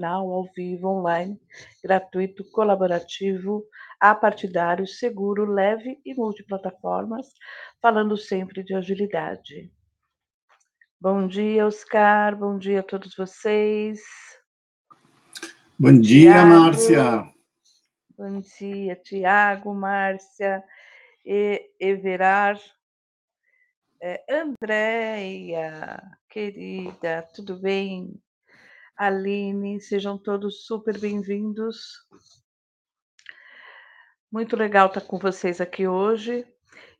jornal ao vivo, online, gratuito, colaborativo, apartidário, seguro, leve e multiplataformas, falando sempre de agilidade. Bom dia, Oscar. Bom dia a todos vocês. Bom dia, Thiago. Márcia. Bom dia, Tiago, Márcia, e Everar, é, Andréia, querida, tudo bem? Aline, sejam todos super bem-vindos. Muito legal estar com vocês aqui hoje.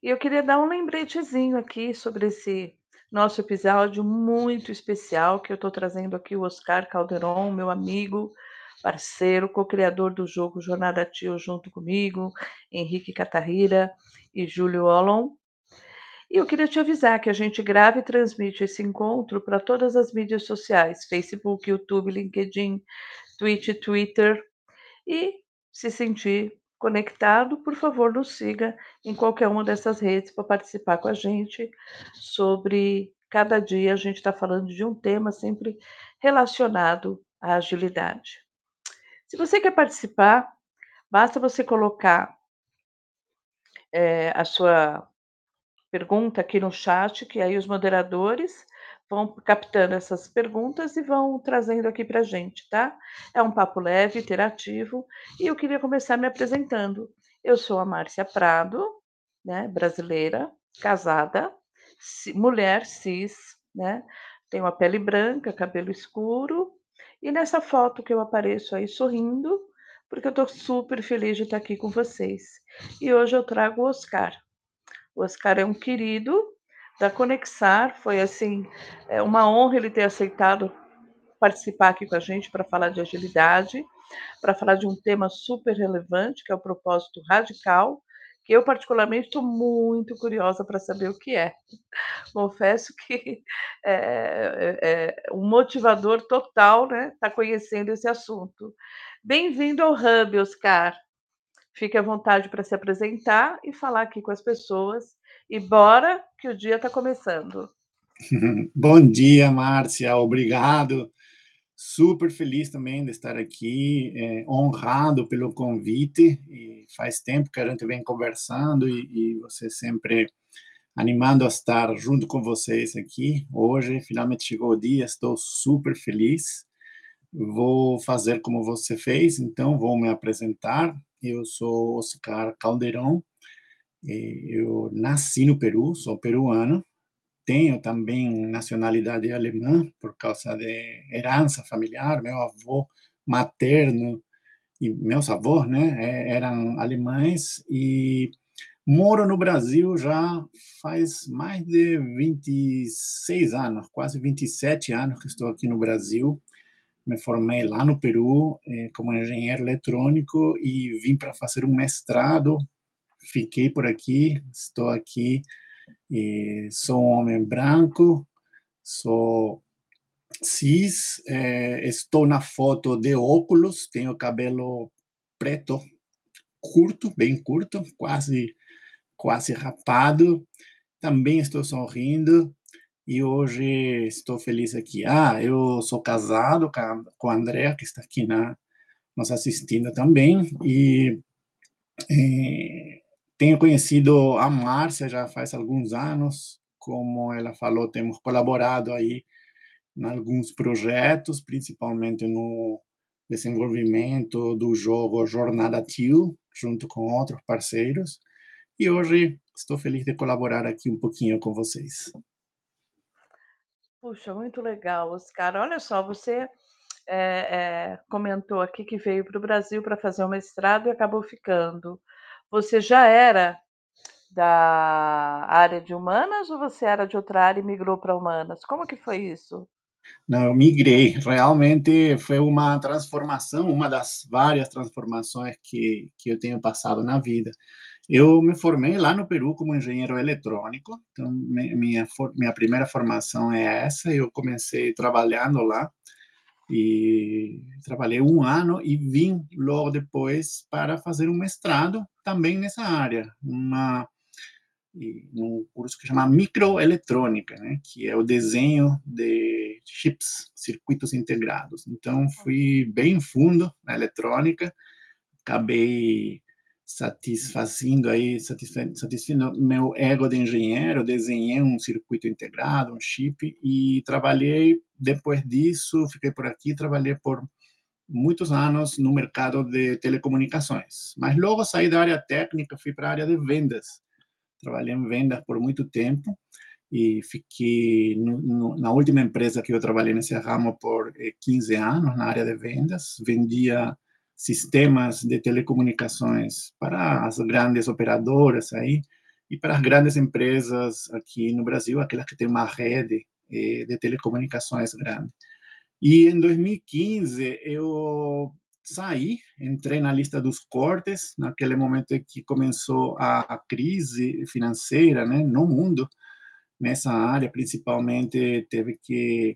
E eu queria dar um lembretezinho aqui sobre esse nosso episódio muito especial que eu estou trazendo aqui o Oscar Calderon, meu amigo, parceiro, co-criador do jogo Jornada Tio junto comigo, Henrique Catarrira e Júlio Olon. E eu queria te avisar que a gente grava e transmite esse encontro para todas as mídias sociais: Facebook, YouTube, LinkedIn, Twitch, Twitter. E se sentir conectado, por favor, nos siga em qualquer uma dessas redes para participar com a gente sobre cada dia a gente está falando de um tema sempre relacionado à agilidade. Se você quer participar, basta você colocar é, a sua pergunta aqui no chat, que aí os moderadores vão captando essas perguntas e vão trazendo aqui para a gente, tá? É um papo leve, interativo, e eu queria começar me apresentando. Eu sou a Márcia Prado, né, brasileira, casada, mulher cis, né? Tenho a pele branca, cabelo escuro, e nessa foto que eu apareço aí sorrindo, porque eu estou super feliz de estar aqui com vocês. E hoje eu trago o Oscar. O Oscar é um querido da Conexar, foi assim, é uma honra ele ter aceitado participar aqui com a gente para falar de agilidade, para falar de um tema super relevante, que é o propósito radical, que eu particularmente estou muito curiosa para saber o que é. Confesso que é, é, é um motivador total, né? Tá conhecendo esse assunto. Bem-vindo ao Hub, Oscar. Fique à vontade para se apresentar e falar aqui com as pessoas. E bora, que o dia está começando. Bom dia, Márcia. Obrigado super feliz também de estar aqui, é, honrado pelo convite. E faz tempo que a gente vem conversando e, e, você sempre animando a estar junto com vocês aqui. Hoje, finalmente chegou o dia, estou super feliz. Vou fazer como você fez, então vou me apresentar. Eu sou Oscar Caldeirão. Eu nasci no Peru, sou peruano, tenho também nacionalidade alemã por causa de herança familiar. Meu avô materno e meus avós, né, é, eram alemães e moro no Brasil já faz mais de 26 anos, quase 27 anos que estou aqui no Brasil. Me formei lá no Peru eh, como engenheiro eletrônico e vim para fazer um mestrado. Fiquei por aqui, estou aqui sou um homem branco, sou cis, é, estou na foto de óculos, tenho cabelo preto, curto, bem curto, quase quase rapado. Também estou sorrindo e hoje estou feliz aqui. Ah, eu sou casado com a Andrea, que está aqui na, nos assistindo também, e é, tenho conhecido a Márcia já faz alguns anos, como ela falou, temos colaborado aí em alguns projetos, principalmente no desenvolvimento do jogo Jornada Tio, junto com outros parceiros. E hoje estou feliz de colaborar aqui um pouquinho com vocês. Puxa, muito legal, Oscar. Olha só, você é, é, comentou aqui que veio para o Brasil para fazer um mestrado e acabou ficando. Você já era da área de humanas ou você era de outra área e migrou para humanas? Como que foi isso? Não, eu migrei. Realmente foi uma transformação, uma das várias transformações que, que eu tenho passado na vida. Eu me formei lá no Peru como engenheiro eletrônico, então minha, minha primeira formação é essa. Eu comecei trabalhando lá e trabalhei um ano e vim logo depois para fazer um mestrado também nessa área, uma num curso que chama microeletrônica, né, que é o desenho de chips, circuitos integrados. Então fui bem fundo na eletrônica, acabei satisfazendo aí, satisfazendo meu ego de engenheiro, desenhei um circuito integrado, um chip e trabalhei depois disso, fiquei por aqui, trabalhei por muitos anos no mercado de telecomunicações. Mas logo saí da área técnica, fui para a área de vendas. Trabalhei em vendas por muito tempo e fiquei no, no, na última empresa que eu trabalhei nesse ramo por 15 eh, anos na área de vendas. Vendia sistemas de telecomunicações para as grandes operadoras aí e para as grandes empresas aqui no Brasil, aquelas que têm uma rede eh, de telecomunicações grande. E em 2015 eu saí, entrei na lista dos cortes, naquele momento que começou a, a crise financeira, né, no mundo, nessa área principalmente teve que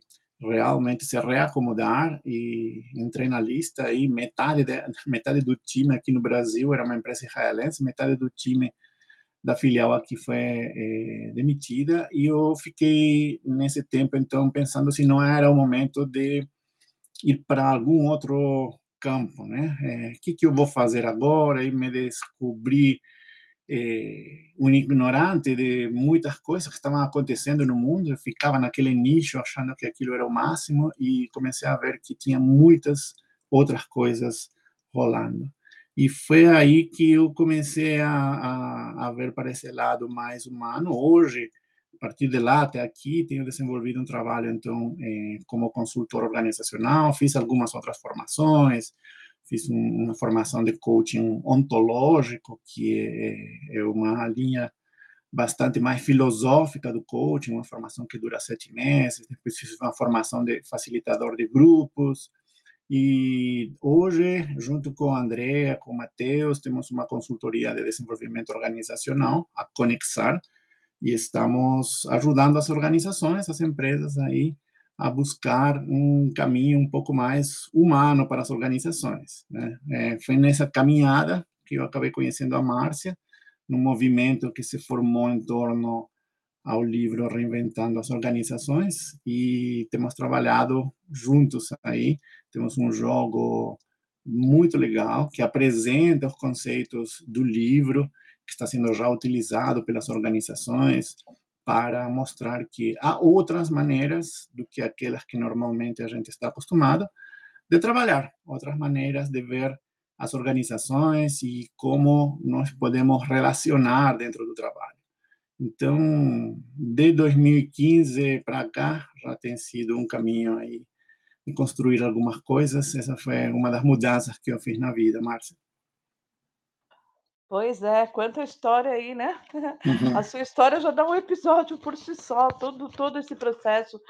realmente se reacomodar e entrei na lista e metade de, metade do time aqui no Brasil era uma empresa israelense, metade do time da filial aqui foi é, demitida e eu fiquei nesse tempo então pensando se não era o momento de ir para algum outro campo, né? O é, que que eu vou fazer agora? E me descobri é, um ignorante de muitas coisas que estavam acontecendo no mundo. Eu ficava naquele nicho achando que aquilo era o máximo e comecei a ver que tinha muitas outras coisas rolando. E foi aí que eu comecei a, a, a ver para esse lado mais humano. Hoje, a partir de lá até aqui, tenho desenvolvido um trabalho, então, eh, como consultor organizacional, fiz algumas outras formações, fiz um, uma formação de coaching ontológico, que é, é uma linha bastante mais filosófica do coaching, uma formação que dura sete meses, depois fiz uma formação de facilitador de grupos, e hoje, junto com a Andrea, com o Matheus, temos uma consultoria de desenvolvimento organizacional, a Conexar, e estamos ajudando as organizações, as empresas aí, a buscar um caminho um pouco mais humano para as organizações. Né? É, foi nessa caminhada que eu acabei conhecendo a Márcia, num movimento que se formou em torno ao livro Reinventando as Organizações e temos trabalhado juntos aí. Temos um jogo muito legal que apresenta os conceitos do livro que está sendo já utilizado pelas organizações para mostrar que há outras maneiras do que aquelas que normalmente a gente está acostumado de trabalhar, outras maneiras de ver as organizações e como nós podemos relacionar dentro do trabalho. Então, de 2015 para cá, já tem sido um caminho aí de construir algumas coisas. Essa foi uma das mudanças que eu fiz na vida, Márcia. Pois é, quanta história aí, né? A Uhum. sua história já dá um episódio por si só, todo todo esse processo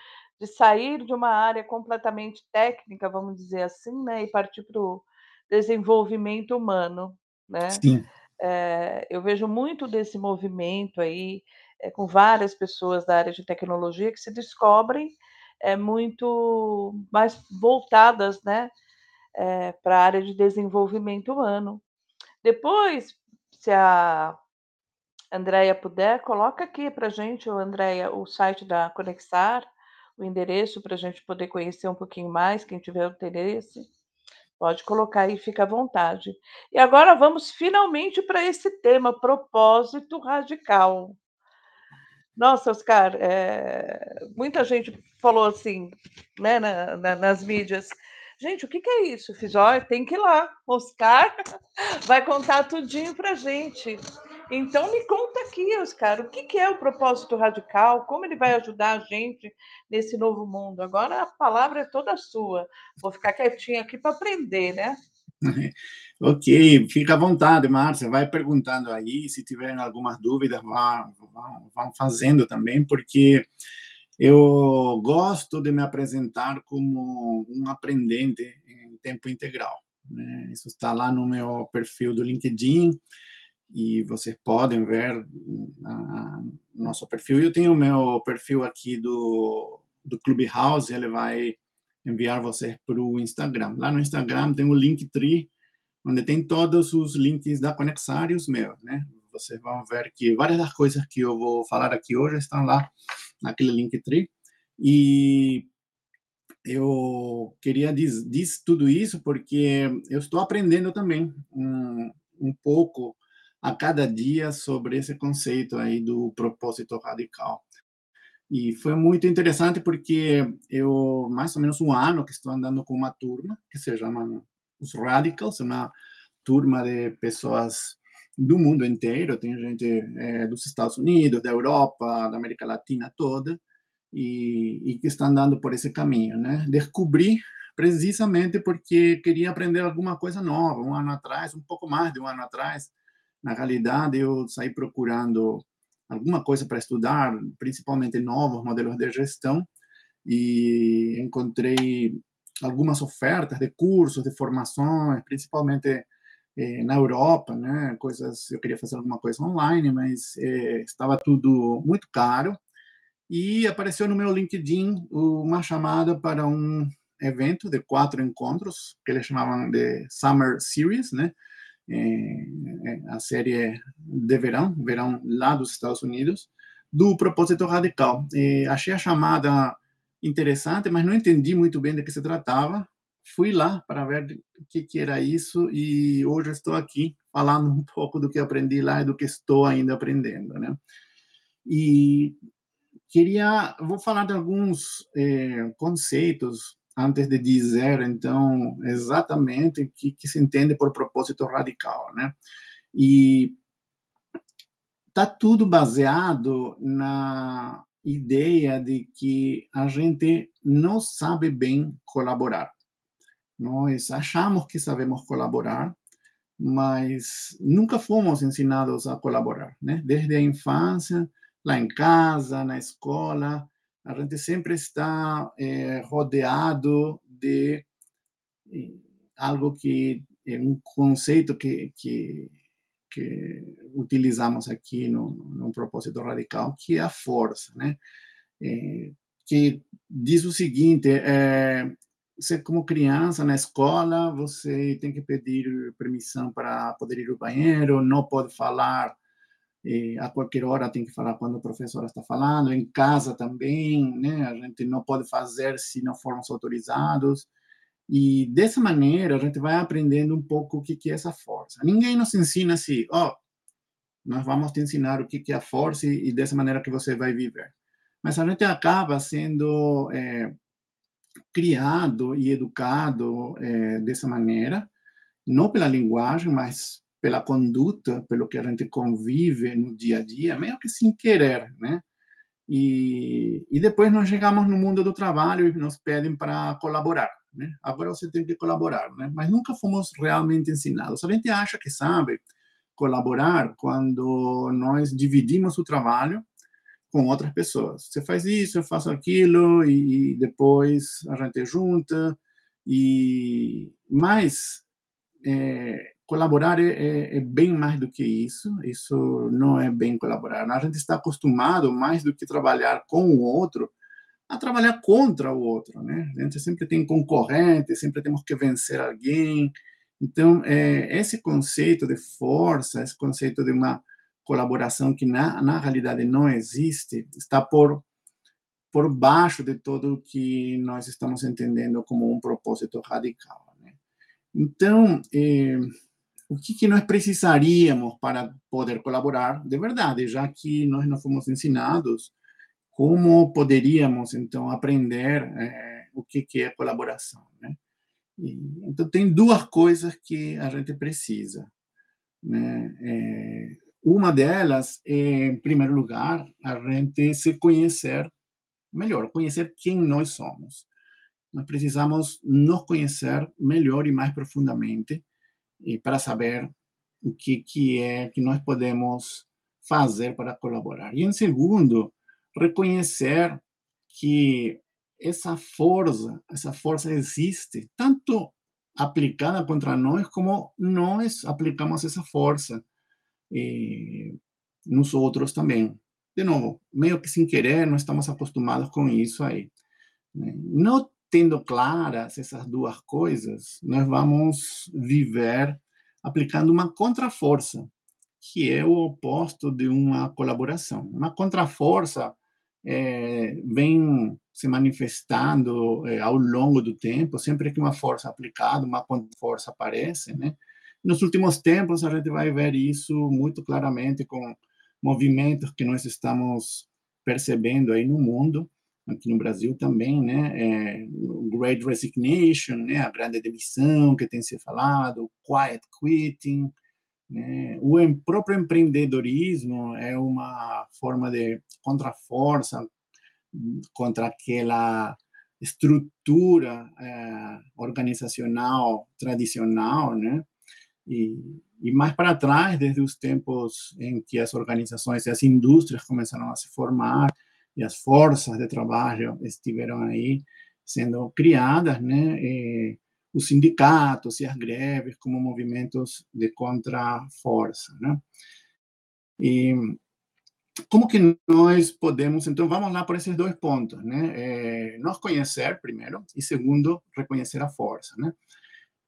de sair de uma área completamente técnica, vamos dizer assim, né, e partir para o desenvolvimento humano, né. Sim. Eh, eu vejo muito desse movimento aí, eh, com várias pessoas da área de tecnologia que se descobrem, eh, muito mais voltadas, né, eh, pra área de desenvolvimento humano. Depois, se a Andreia puder, coloca aqui pra gente, ô Andreia, o site da Conexar, o endereço pra gente poder conhecer um pouquinho mais, quem tiver interesse. Pode colocar aí, fica à vontade. E agora vamos finalmente para esse tema, propósito radical. Nossa, Oscar, eh, muita gente falou assim, né, na na nas mídias: "Gente, o que que é isso?" Eu fiz: "Olha, tem que ir lá, Oscar vai contar tudinho pra gente". Então me conta aqui, Oscar, o que que é o propósito radical? Como ele vai ajudar a gente nesse novo mundo? Agora a palavra é toda sua. Vou ficar quietinha aqui para aprender, né. Ok, fica à vontade, Márcia, vai perguntando aí, se tiverem algumas dúvidas, vão fazendo também, porque eu gosto de me apresentar como um aprendente em tempo integral, né. Isso está lá no meu perfil do LinkedIn, e vocês podem ver na nosso perfil. Eu tenho o meu perfil aqui do do Clubhouse, ele vai enviar vocês para o Instagram. Lá no Instagram tem o Linktree, onde tem todos os links da Conexar e os meus, né. vocês vão ver que várias das coisas que eu vou falar aqui hoje estão lá naquele Linktree. E eu queria dizer tudo isso porque eu estou aprendendo também um, um pouco a cada dia sobre esse conceito aí do propósito radical. E foi muito interessante porque eu, mais ou menos um ano que estou andando com uma turma que se chama os Radicals, uma turma de pessoas do mundo inteiro, tem gente é, dos Estados Unidos, da Europa, da América Latina toda, e, e que estão andando por esse caminho, né? Descobri precisamente porque queria aprender alguma coisa nova, um ano atrás, um pouco mais de um ano atrás, na realidade eu saí procurando alguma coisa para estudar, principalmente novos modelos de gestão, e encontrei algumas ofertas de cursos, de formações, principalmente na Europa, né? Coisas, eu queria fazer alguma coisa online, mas eh, estava tudo muito caro. E apareceu no meu LinkedIn uma chamada para um evento de quatro encontros que eles chamavam de Summer Series, né? É, a série de verão, verão lá dos Estados Unidos, do propósito radical. É, achei a chamada interessante, mas não entendi muito bem de que se tratava. Fui lá para ver o que, que era isso e hoje estou aqui falando um pouco do que aprendi lá e do que estou ainda aprendendo, né? E queria, vou falar de alguns é, conceitos antes de dizer, então, exatamente o que, que se entende por propósito radical, né? E está tudo baseado na ideia de que a gente não sabe bem colaborar. Nós achamos que sabemos colaborar, mas nunca fomos ensinados a colaborar, né? Desde a infância, lá em casa, na escola, a gente sempre está é, rodeado de eh, algo que é um conceito que, que, que utilizamos aqui no, no propósito radical, que é a força, né? É, que diz o seguinte: é, você, como criança na escola, você tem que pedir permissão para poder ir ao banheiro, não pode falar eh, a qualquer hora tem que falar quando o professor está falando, em casa também, né? A gente não pode fazer se não formos autorizados. E dessa maneira a gente vai aprendendo um pouco o que é essa força. Ninguém nos ensina assim, ó, oh, nós vamos te ensinar o que é a força e, dessa maneira que você vai viver. Mas a gente acaba sendo é, criado e educado é, dessa maneira, não pela linguagem, mas pela conduta, pelo que a gente convive no dia a dia, meio que sem querer, né? E, e depois nós chegamos no mundo do trabalho e nos pedem para colaborar, né? Agora você tem que colaborar, né? Mas nunca fomos realmente ensinados. A gente acha que sabe colaborar quando nós dividimos o trabalho com outras pessoas. Você faz isso, eu faço aquilo e depois a gente junta e mais é, colaborar é, é, é, bem mais do que isso. Isso não é bem colaborar. A gente está acostumado, mais do que trabalhar com o outro, a trabalhar contra o outro, né? A gente sempre tem concorrente, sempre temos que vencer alguém. Então, é, esse conceito de força, esse conceito de uma colaboração que na, na realidade não existe, está por por baixo de tudo que nós estamos entendendo como um propósito radical. Né? Então, eh, o que, que, nós precisaríamos para poder colaborar de verdade, já que nós não fomos ensinados como poderíamos então aprender é, o que, que é colaboração, né? E, então tem duas coisas que a gente precisa, né? É, uma delas é, em primeiro lugar, a gente se conhecer melhor, conhecer quem nós somos. Nós precisamos nos conhecer melhor e mais profundamente para saber o que, que é que nós podemos fazer para colaborar. E, em segundo, reconhecer que essa força, essa força existe, tanto aplicada contra nós, como nós aplicamos essa força eh, nos outros também. De novo, meio que sem querer, nós estamos acostumados com isso aí. Né? Não tendo claras essas duas coisas, nós vamos viver aplicando uma contraforça, que é o oposto de uma colaboração. Uma contraforça é, vem se manifestando é, ao longo do tempo, sempre que uma força aplicada, uma força aparece, né? Nos últimos tempos, a gente vai ver isso muito claramente com movimentos que nós estamos percebendo aí no mundo, aqui no Brasil também, né? É, Great Resignation, né? A grande demissão que tem se falado, Quiet Quitting, né? O próprio empreendedorismo é uma forma de contraforça contra aquela estrutura é, organizacional tradicional, né? E, e mais para trás, desde os tempos em que as organizações e as indústrias começaram a se formar e as forças de trabalho estiveram aí sendo criadas, né? E, os sindicatos e as greves como movimentos de contraforça, né? E como que nós podemos, então, vamos lá por esses dois pontos, né? É, nós conhecer, primeiro, e segundo, reconhecer a força, né?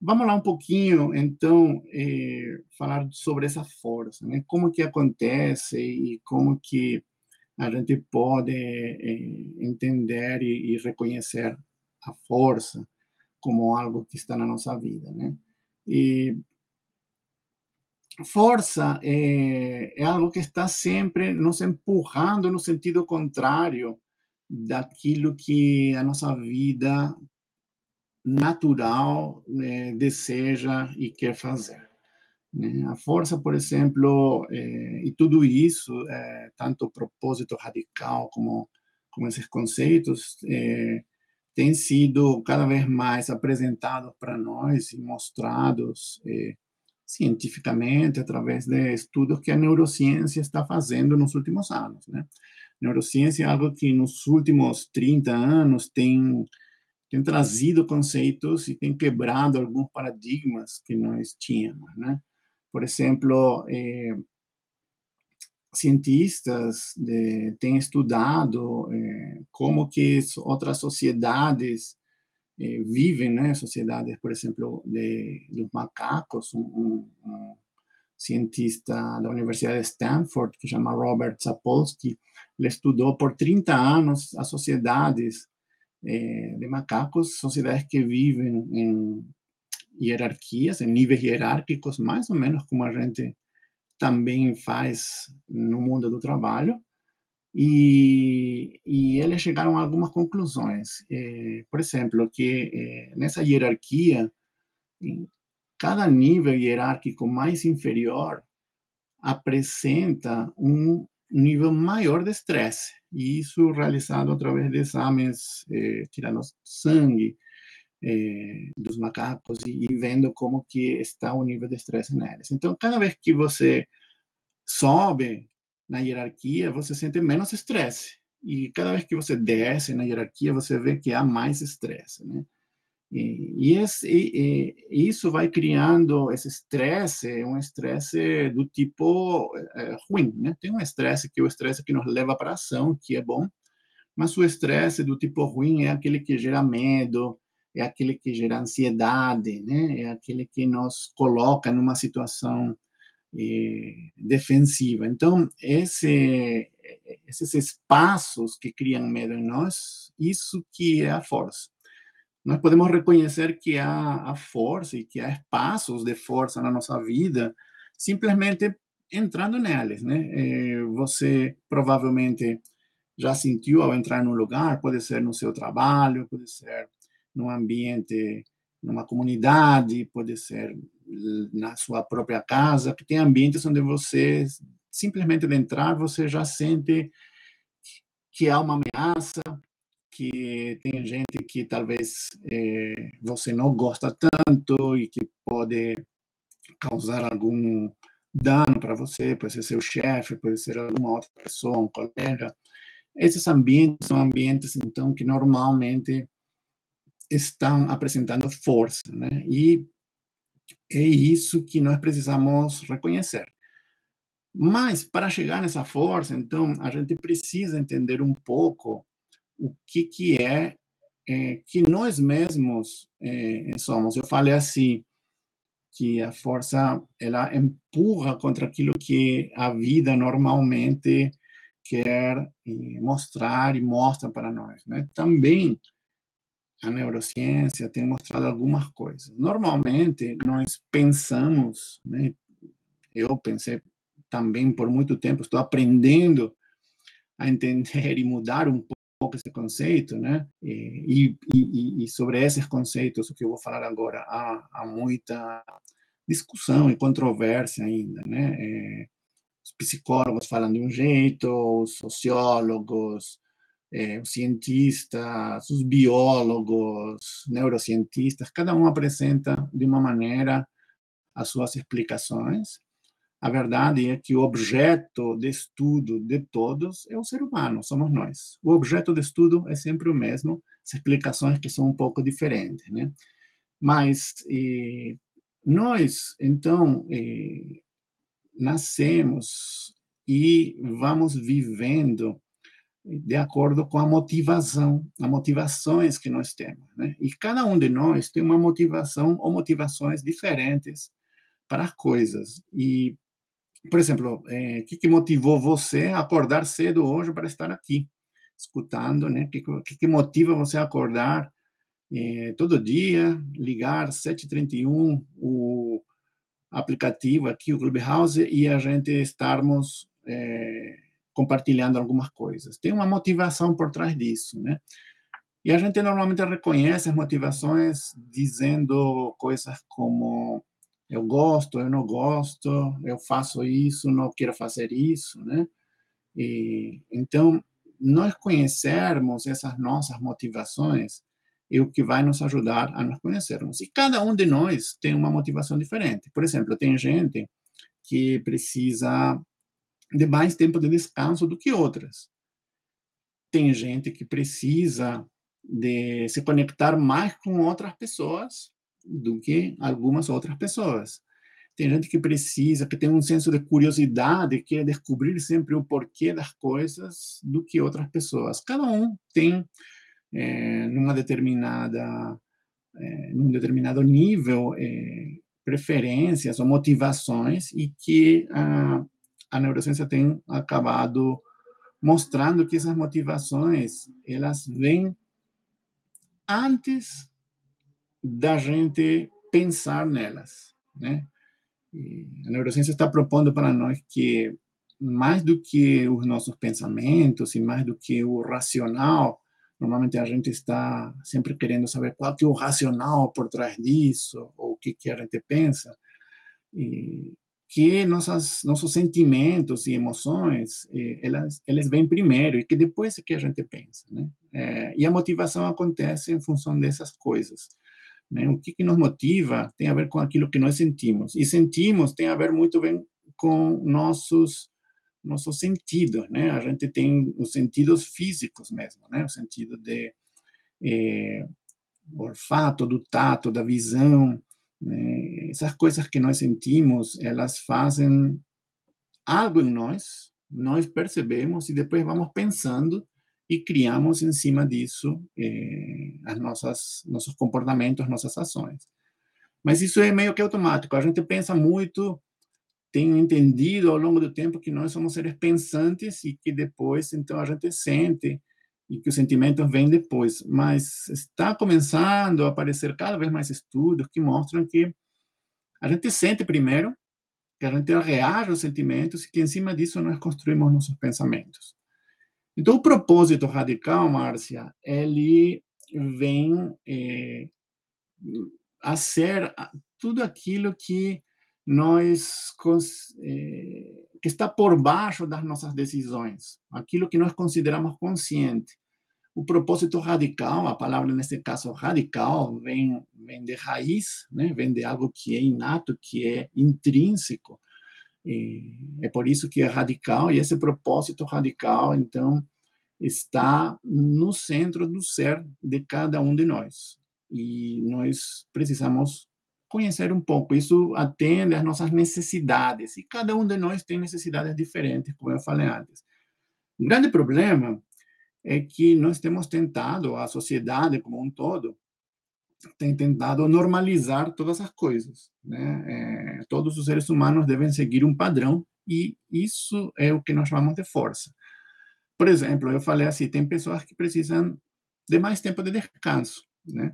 Vamos lá um pouquinho, então, é, falar sobre essa força, né? Como que acontece e como que a gente pode é, entender e, e reconhecer a força como algo que está na nossa vida, né? E força é, é algo que está sempre nos empurrando no sentido contrário daquilo que a nossa vida natural né, deseja e quer fazer. Né? A força, por exemplo, é, e tudo isso, é, tanto o propósito radical como, como esses conceitos, é, têm sido cada vez mais apresentados para nós e mostrados eh, cientificamente através de estudos que a neurociência está fazendo nos últimos anos, né? Neurociência é algo que nos últimos 30 anos tem tem trazido conceitos e tem quebrado alguns paradigmas que nós tínhamos, né? Por exemplo, eh, cientistas de, têm estudado é, como que outras sociedades é, vivem, né? Sociedades, por exemplo, de, dos macacos. Um, um, um, cientista da Universidade de Stanford, que chama Robert Sapolsky, ele estudou por 30 anos as sociedades é, de macacos, sociedades que vivem em hierarquias, em níveis hierárquicos, mais ou menos como a gente também faz no mundo do trabalho, e, e eles chegaram a algumas conclusões. É, por exemplo, que é, nessa hierarquia, cada nível hierárquico mais inferior apresenta um nível maior de estresse, e isso realizado através de exames, é, tirando sangue, é, dos macacos e, e, vendo como que está o nível de estresse neles. Então, cada vez que você sobe na hierarquia, você sente menos estresse. E cada vez que você desce na hierarquia, você vê que há mais estresse, né? E, e, esse, e, e, isso vai criando esse estresse, um estresse do tipo é, ruim, né? Tem um estresse que é o estresse que nos leva para a ação, que é bom, mas o estresse do tipo ruim é aquele que gera medo, é aquele que gera ansiedade, né? É aquele que nos coloca numa situação eh, defensiva. Então, esse, esses espaços que criam medo em nós, isso que é a força. Nós podemos reconhecer que há força e que há espaços de força na nossa vida, simplesmente entrando neles, né? Eh, você provavelmente já sentiu ao entrar num lugar, pode ser no seu trabalho, pode ser num ambiente, numa comunidade, pode ser na sua própria casa, que tem ambientes onde você simplesmente de entrar você já sente que há uma ameaça, que tem gente que talvez é, você não gosta tanto e que pode causar algum dano para você, pode ser seu chefe, pode ser alguma outra pessoa, um colega. Esses ambientes são ambientes, então, que normalmente estão apresentando força, né? E é isso que nós precisamos reconhecer. Mas, para chegar nessa força, então, a gente precisa entender um pouco o que, que é, é que nós mesmos é, somos. Eu falei assim, que a força ela empurra contra aquilo que a vida normalmente quer mostrar e mostra para nós. Né? Também a neurociência tem mostrado algumas coisas. Normalmente, nós pensamos, né? eu pensei também por muito tempo, estou aprendendo a entender e mudar um pouco esse conceito, né? E, e, e, sobre esses conceitos, o que eu vou falar agora, há, há muita discussão e controvérsia ainda, né? É, os psicólogos falam de um jeito, os sociólogos, é, os cientistas, os biólogos, neurocientistas, cada um apresenta de uma maneira as suas explicações. A verdade é que o objeto de estudo de todos é o ser humano, somos nós. O objeto de estudo é sempre o mesmo, as explicações que são um pouco diferentes, né? Mas nós, então, nascemos e vamos vivendo de acordo com a motivação, as motivações que nós temos. Né? E cada um de nós tem uma motivação ou motivações diferentes para as coisas. E por exemplo, é, o que, que, motivou você a acordar cedo hoje para estar aqui, escutando, né? O que, que, motiva você a acordar é, todo dia, ligar 7h31 o aplicativo aqui, o Clubhouse, e a gente estarmos é, compartilhando algumas coisas. Tem uma motivação por trás disso, né? E a gente normalmente reconhece as motivações dizendo coisas como eu gosto, eu não gosto, eu faço isso, não quero fazer isso, né? E, então, nós conhecermos essas nossas motivações é o que vai nos ajudar a nos conhecermos. E cada um de nós tem uma motivação diferente. Por exemplo, tem gente que precisa de mais tempo de descanso do que outras. Tem gente que precisa de se conectar mais com outras pessoas do que algumas outras pessoas. Tem gente que precisa, que tem um senso de curiosidade, que é descobrir sempre o porquê das coisas do que outras pessoas. Cada um tem, é, numa determinada, é, num determinado nível, é, preferências ou motivações e que a, a neurociência tem acabado mostrando que essas motivações elas vêm antes da gente pensar nelas, né? A neurociência está propondo para nós que mais do que os nossos pensamentos e mais do que o racional, normalmente a gente está sempre querendo saber qual que é o racional por trás disso, ou o que, que a gente pensa, e que nossas, nossos sentimentos e emoções, elas, elas vêm primeiro, e que depois é que a gente pensa, né? É, e a motivação acontece em função dessas coisas. Né? O que, que nos motiva tem a ver com aquilo que nós sentimos. E sentimos tem a ver muito bem com nossos nossos sentidos, né? A gente tem os sentidos físicos mesmo, né? O sentido de é, olfato, do tato, da visão, né? essas coisas que nós sentimos, elas fazem algo em nós, nós percebemos e depois vamos pensando e criamos em cima disso eh, as nossas nossos comportamentos, nossas ações. Mas isso é meio que automático. A gente pensa muito, tem entendido ao longo do tempo que nós somos seres pensantes e que depois, então, a gente sente e que os sentimentos vêm depois. Mas está começando a aparecer cada vez mais estudos que mostram que a gente sente primeiro, que a gente reage aos sentimentos e que em cima disso nós construímos nossos pensamentos. Então, o propósito radical, Márcia, ele vem é, a ser tudo aquilo que nós é, que está por baixo das nossas decisões, aquilo que nós consideramos consciente. O propósito radical, a palavra nesse caso radical, vem, vem de raiz, né? vem de algo que é inato, que é intrínseco. E é por isso que é radical, e esse propósito radical, então, está no centro do ser de cada um de nós. E nós precisamos conhecer um pouco. Isso atende às nossas necessidades, e cada um de nós tem necessidades diferentes, como eu falei antes. O grande problema é que nós temos tentado, a sociedade como um todo, tem tentado normalizar todas as coisas. Né? É, todos os seres humanos devem seguir um padrão e isso é o que nós chamamos de força. Por exemplo, eu falei assim, tem pessoas que precisam de mais tempo de descanso, né?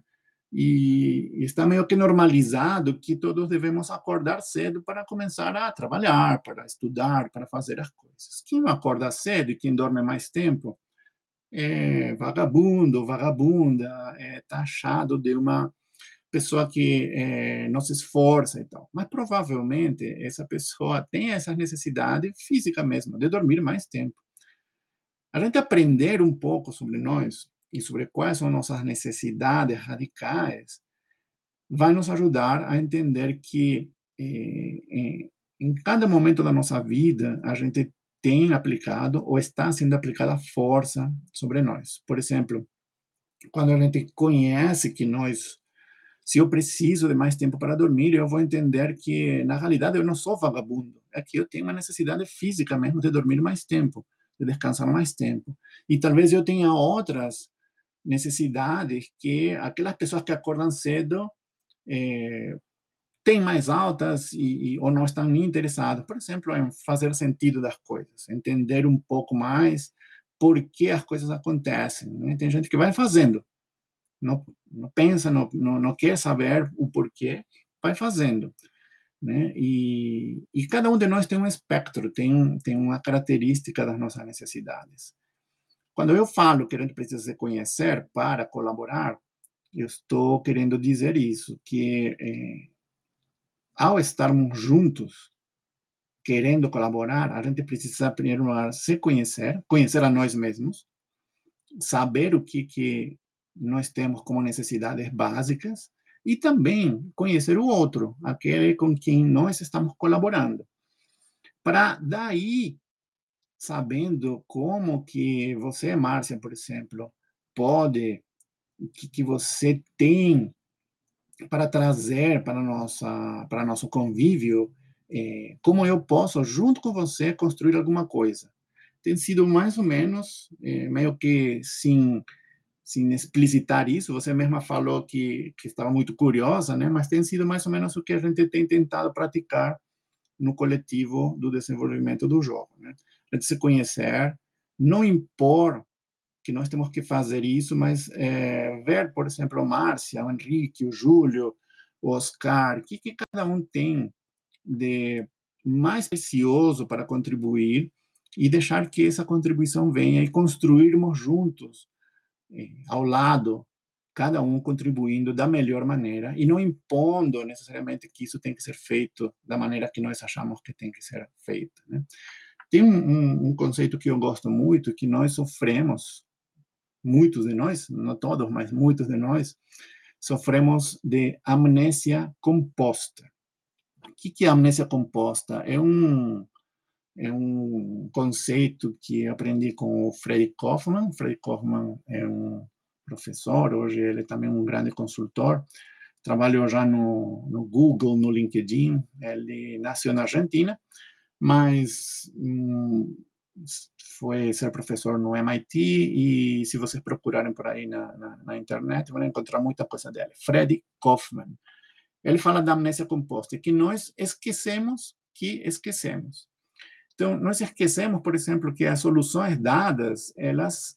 E está meio que normalizado que todos devemos acordar cedo para começar a trabalhar, para estudar, para fazer as coisas. Quem não acorda cedo e quem dorme mais tempo é vagabundo, vagabunda, é taxado de uma pessoa que é, não se esforça e tal. Mas provavelmente essa pessoa tem essa necessidade física mesmo, de dormir mais tempo. A gente aprender um pouco sobre nós e sobre quais são nossas necessidades radicais, vai nos ajudar a entender que eh, eh, em cada momento da nossa vida a gente tem aplicado ou está sendo aplicada força sobre nós. Por exemplo, quando a gente conhece que nós, se eu preciso de mais tempo para dormir, eu vou entender que na realidade eu não sou vagabundo, é que eu tenho uma necessidade física mesmo de dormir mais tempo, de descansar mais tempo. E talvez eu tenha outras necessidades que aquelas pessoas que acordam cedo é, têm mais altas e, e, ou não estão nem interessadas, por exemplo, em fazer sentido das coisas, entender um pouco mais por que as coisas acontecem. Né? Tem gente que vai fazendo, não, não pensa, não, não, não, quer saber o porquê, vai fazendo. Né? E, e cada um de nós tem um espectro, tem, tem uma característica das nossas necessidades. Quando eu falo que a gente precisa se conhecer para colaborar, eu estou querendo dizer isso, que é, ao estarmos juntos, querendo colaborar, a gente precisa, primeiro se conhecer, conhecer a nós mesmos, saber o que, que nós temos como necessidades básicas e também conhecer o outro, aquele com quem nós estamos colaborando. Para daí sabendo como que você, Márcia, por exemplo, pode, que, que você tem para trazer para nossa para nosso convívio, é, como eu posso junto com você construir alguma coisa. Tem sido mais ou menos é, meio que sem sem explicitar isso. Você mesma falou que que estava muito curiosa, né? Mas tem sido mais ou menos o que a gente tem tentado praticar no coletivo do desenvolvimento do jogo, né? de se conhecer, não impor que nós temos que fazer isso, mas é, ver, por exemplo, o Márcia, o Henrique, o Júlio, o Oscar, o que, que cada um tem de mais precioso para contribuir e deixar que essa contribuição venha e construirmos juntos, ao lado, cada um contribuindo da melhor maneira e não impondo necessariamente que isso tem que ser feito da maneira que nós achamos que tem que ser feito. Né? Tem um, um, um, conceito que eu gosto muito, que nós sofremos, muitos de nós, não todos, mas muitos de nós, sofremos de amnésia composta. O que é amnésia composta? É um, é um conceito que aprendi com o Freddy Kaufman. Freddy Kaufman é um professor, hoje ele é também um grande consultor, trabalhou já no, no Google, no LinkedIn, ele nasceu na Argentina, mas hum, foi ser professor no MIT e se vocês procurarem por aí na, na, na, internet vão encontrar muita coisa dele. Freddy Kaufman. Ele fala da amnésia composta, que nós esquecemos que esquecemos. Então, nós esquecemos, por exemplo, que as soluções dadas, elas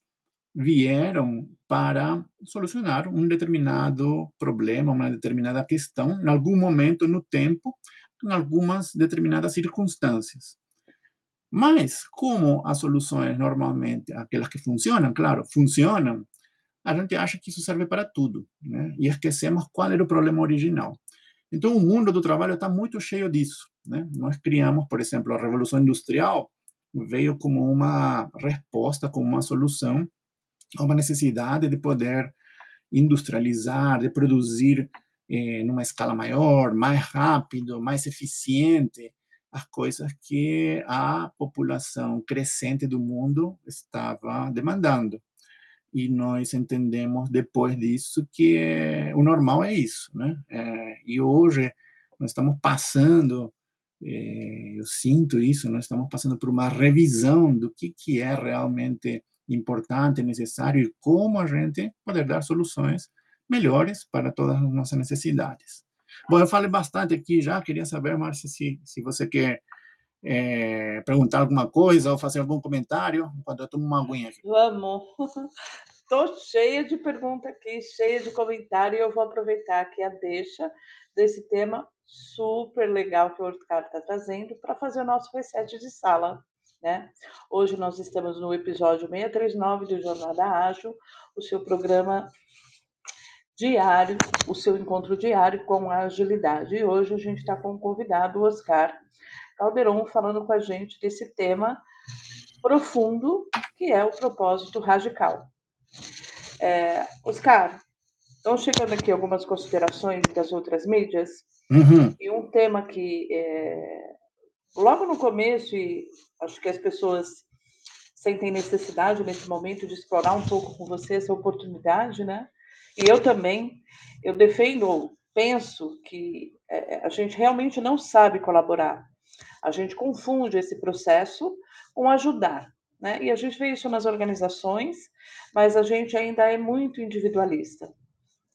vieram para solucionar um determinado problema, uma determinada questão, em algum momento no tempo, em algumas determinadas circunstâncias. Mas, como as soluções normalmente, aquelas que funcionam, claro, funcionam, a gente acha que isso serve para tudo, né? E esquecemos qual era o problema original. Então, o mundo do trabalho está muito cheio disso, né? Nós criamos, por exemplo, a Revolução Industrial veio como uma resposta, como uma solução a uma necessidade de poder industrializar, de produzir eh, numa escala maior, mais rápido, mais eficiente, as coisas que a população crescente do mundo estava demandando. E nós entendemos depois disso que o normal é isso, né? É, e hoje nós estamos passando, é, eu sinto isso, nós estamos passando por uma revisão do que que é realmente importante, necessário e como a gente poder dar soluções melhores para todas as nossas necessidades. Bom, eu falei bastante aqui já, queria saber, Márcia, se, se você quer é, perguntar alguma coisa ou fazer algum comentário, enquanto eu tomo uma aguinha aqui. Vamos. Estou cheia de perguntas aqui, cheia de comentário, e eu vou aproveitar aqui a deixa desse tema super legal que o Oscar está trazendo para fazer o nosso reset de sala. Né? Hoje nós estamos no episódio 639 do Jornada Ágil, o seu programa diário, o seu encontro diário com a agilidade. E hoje a gente está com um convidado, o Oscar Calderon, falando com a gente desse tema profundo, que é o propósito radical. É, Oscar, estão chegando aqui algumas considerações das outras mídias, uhum. e um tema que é, logo no começo, e acho que as pessoas sentem necessidade nesse momento de explorar um pouco com você essa oportunidade, né? E eu também, eu defendo, penso que é, a gente realmente não sabe colaborar. A gente confunde esse processo com ajudar. Né? E a gente vê isso nas organizações, mas a gente ainda é muito individualista,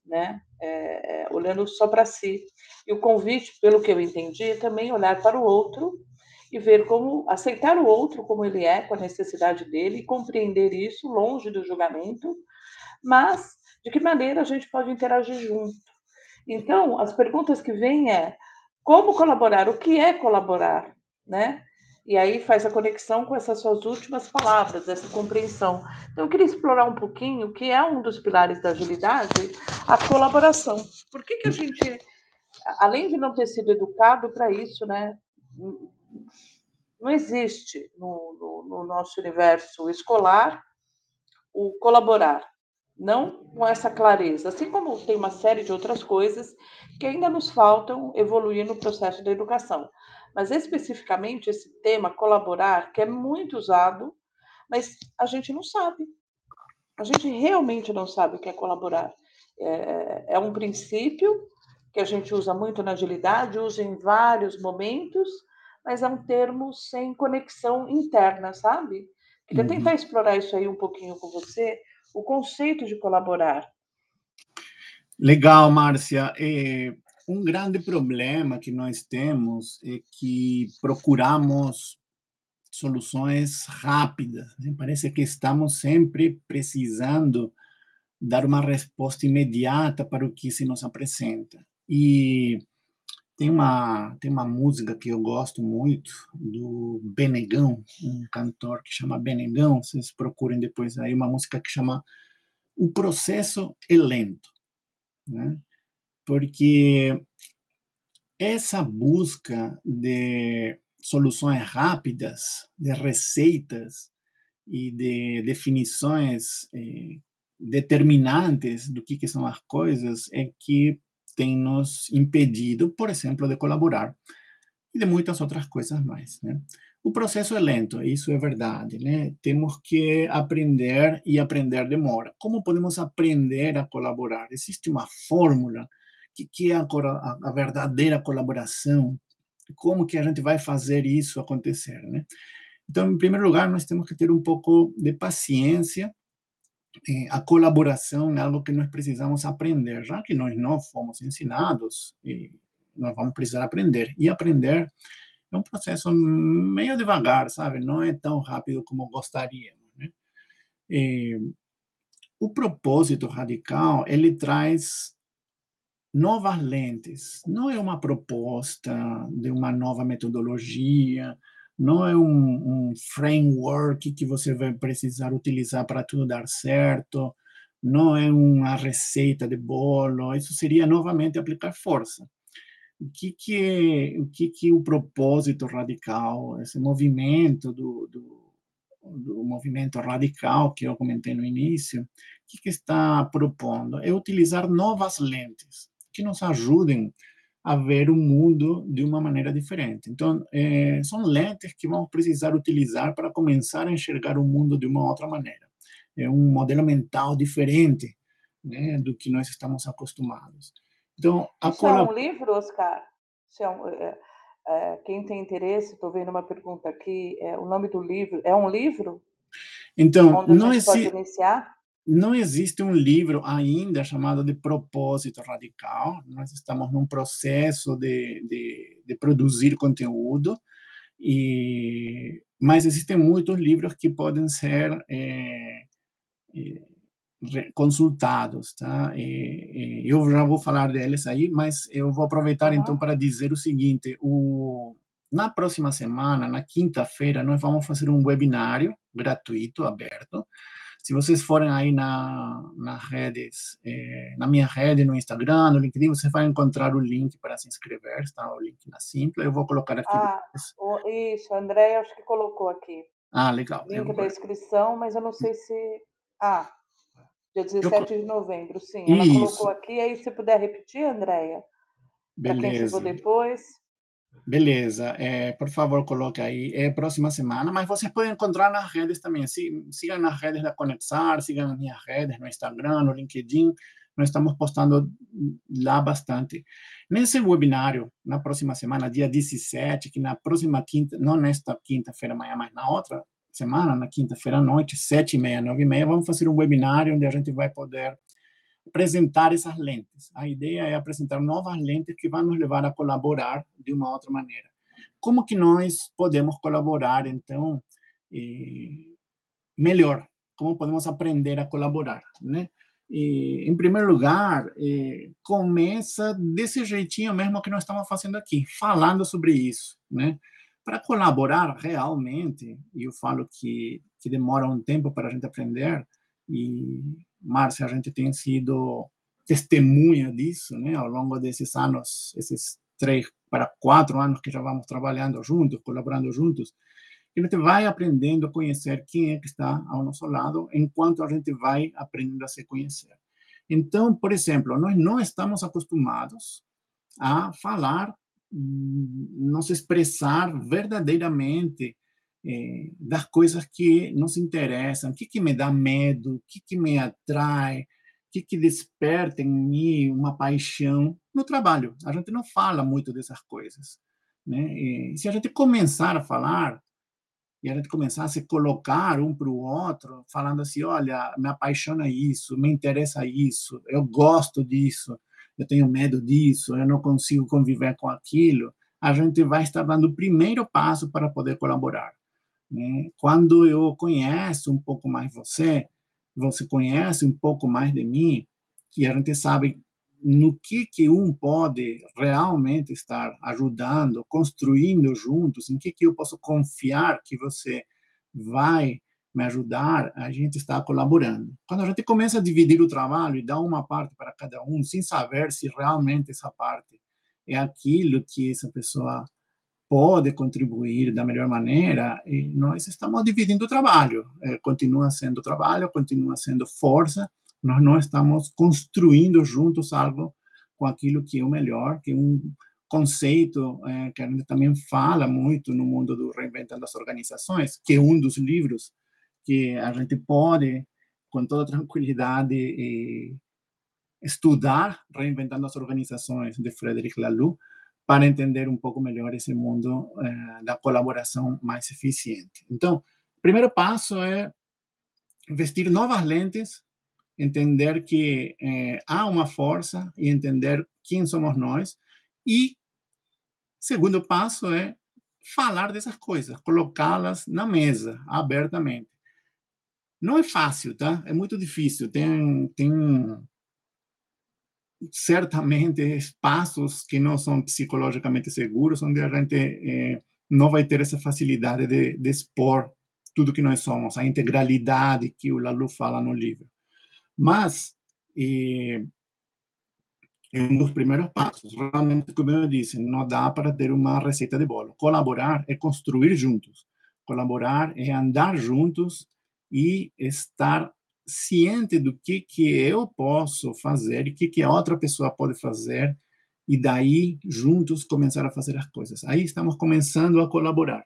né? É, é olhando só para si. E o convite, pelo que eu entendi, é também olhar para o outro e ver como aceitar o outro como ele é, com a necessidade dele, e compreender isso longe do julgamento, mas de que maneira a gente pode interagir junto. Então, as perguntas que vêm é como colaborar, o que é colaborar, né? E aí faz a conexão com essas suas últimas palavras, essa compreensão. Então, eu queria explorar um pouquinho que é um dos pilares da agilidade, a colaboração. Por que, que a gente, além de não ter sido educado para isso, né? Não existe no, no, no nosso universo escolar o colaborar não com essa clareza, assim como tem uma série de outras coisas que ainda nos faltam evoluir no processo da educação. Mas especificamente esse tema colaborar, que é muito usado, mas a gente não sabe. A gente realmente não sabe o que é colaborar. É, é um princípio que a gente usa muito na agilidade, usa em vários momentos, mas é um termo sem conexão interna, sabe? Queria uhum. tentar explorar isso aí um pouquinho com você, o conceito de colaborar. Legal, Márcia. É, um grande problema que nós temos é que procuramos soluções rápidas. Né? Parece que estamos sempre precisando dar uma resposta imediata para o que se nos apresenta. E tem uma, tem uma música que eu gosto muito, do Benegão, um cantor que chama Benegão, vocês procurem depois aí, uma música que chama O Processo é Lento. Né? Porque essa busca de soluções rápidas, de receitas e de definições eh, determinantes do que, que são as coisas é que tem nos impedido, por exemplo, de colaborar e de muitas outras coisas mais, né? O processo é lento, isso é verdade, né? Temos que aprender e aprender demora. Como podemos aprender a colaborar? Existe uma fórmula que, que é a, a, verdadeira colaboração? Como que a gente vai fazer isso acontecer, né? Então, em primeiro lugar, nós temos que ter um pouco de paciência eh, a colaboração é algo que nós precisamos aprender, já que nós não fomos ensinados, e nós vamos precisar aprender. E aprender é um processo meio devagar, sabe? Não é tão rápido como gostaríamos. Né? E, o propósito radical ele traz novas lentes. Não é uma proposta de uma nova metodologia, não é um, um framework que você vai precisar utilizar para tudo dar certo, não é uma receita de bolo, isso seria novamente aplicar força. O que que o que que o propósito radical, esse movimento do, do, do movimento radical que eu comentei no início, o que, que está propondo? É utilizar novas lentes que nos ajudem a ver o mundo de uma maneira diferente. Então, é, são lentes que vamos precisar utilizar para começar a enxergar o mundo de uma outra maneira. É um modelo mental diferente né, do que nós estamos acostumados. Então, a Isso é um livro, Oscar? É um, é, é, quem tem interesse, estou vendo uma pergunta aqui, é, o nome do livro, é um livro? Então, não existe... não existe um livro ainda chamado de propósito radical. Nós estamos num processo de, de, de produzir conteúdo, e, mas existem muitos livros que podem ser é, é, consultados, tá? E, eu já vou falar deles aí, mas eu vou aproveitar então para dizer o seguinte: o, na próxima semana, na quinta-feira, nós vamos fazer um webinário gratuito, aberto, se vocês forem aí na, nas redes, é, na minha rede, no Instagram, no LinkedIn, você vai encontrar o link para se inscrever, está o link na Simpla, eu vou colocar aqui. Ah, o, isso, André, acho que colocou aqui. Ah, legal. Link eu... da inscrição, mas eu não sei se... Ah, dia 17 eu... de novembro, sim. Ela isso. colocou aqui, aí se puder repetir, Andréia, para quem chegou depois. Beleza, é, por favor, coloque aí, é próxima semana, mas vocês podem encontrar nas redes também, sigam nas redes da Conexar, sigam minhas redes, no Instagram, no LinkedIn, nós estamos postando lá bastante. Nesse webinário, na próxima semana, dia 17, que na próxima quinta, não nesta quinta-feira amanhã, mas na outra semana, na quinta-feira à noite, sete e meia, nove e meia, vamos fazer um webinário onde a gente vai poder apresentar essas lentes. A ideia é apresentar novas lentes que vão nos levar a colaborar de uma outra maneira. Como que nós podemos colaborar, então, melhor? Como podemos aprender a colaborar, né? E, em primeiro lugar, começa desse jeitinho mesmo que nós estamos fazendo aqui, falando sobre isso, né? Para colaborar realmente, e eu falo que, que demora um tempo para a gente aprender, e Márcia, a gente tem sido testemunha disso, né, ao longo desses anos, esses três para quatro anos que já vamos trabalhando juntos, colaborando juntos, a gente vai aprendendo a conhecer quem é que está ao nosso lado, enquanto a gente vai aprendendo a se conhecer. Então, por exemplo, nós não estamos acostumados a falar, hum, nos expressar verdadeiramente é, das coisas que nos interessam, o que, que me dá medo, o que, que me atrai, o que, que desperta em mim uma paixão no trabalho. A gente não fala muito dessas coisas. Né? E se a gente começar a falar, e a gente começar a se colocar um para o outro, falando assim: olha, me apaixona isso, me interessa isso, eu gosto disso, eu tenho medo disso, eu não consigo conviver com aquilo, a gente vai estar dando o primeiro passo para poder colaborar. Né? Quando eu conheço um pouco mais você, você conhece um pouco mais de mim, que a gente sabe no que que um pode realmente estar ajudando, construindo juntos, em que que eu posso confiar que você vai me ajudar, a gente está colaborando. Quando a gente começa a dividir o trabalho e dar uma parte para cada um, sem saber se realmente essa parte é aquilo que essa pessoa pode contribuir da melhor maneira, e nós estamos dividindo o trabalho. É, continua sendo trabalho, continua sendo força, nós não estamos construindo juntos algo com aquilo que é o melhor, que é um conceito é, que a gente também fala muito no mundo do Reinventando as Organizações, que é um dos livros que a gente pode, com toda tranquilidade, estudar Reinventando as Organizações, de Frederic Laloux, para entender um pouco melhor esse mundo eh, da colaboração mais eficiente. Então, o primeiro passo é investir novas lentes, entender que eh, há uma força e entender quem somos nós. E segundo passo é falar dessas coisas, colocá-las na mesa, abertamente. Não é fácil, tá? É muito difícil. Tem, tem certamente espaços que não são psicologicamente seguros, onde a gente eh, não vai ter essa facilidade de, de, expor tudo que nós somos, a integralidade que o Lalu fala no livro. Mas eh, é um dos primeiros passos. Realmente, como eu disse, não dá para ter uma receita de bolo. Colaborar é construir juntos. Colaborar é andar juntos e estar ciente do que que eu posso fazer e que que a outra pessoa pode fazer e daí juntos começar a fazer as coisas. Aí estamos começando a colaborar.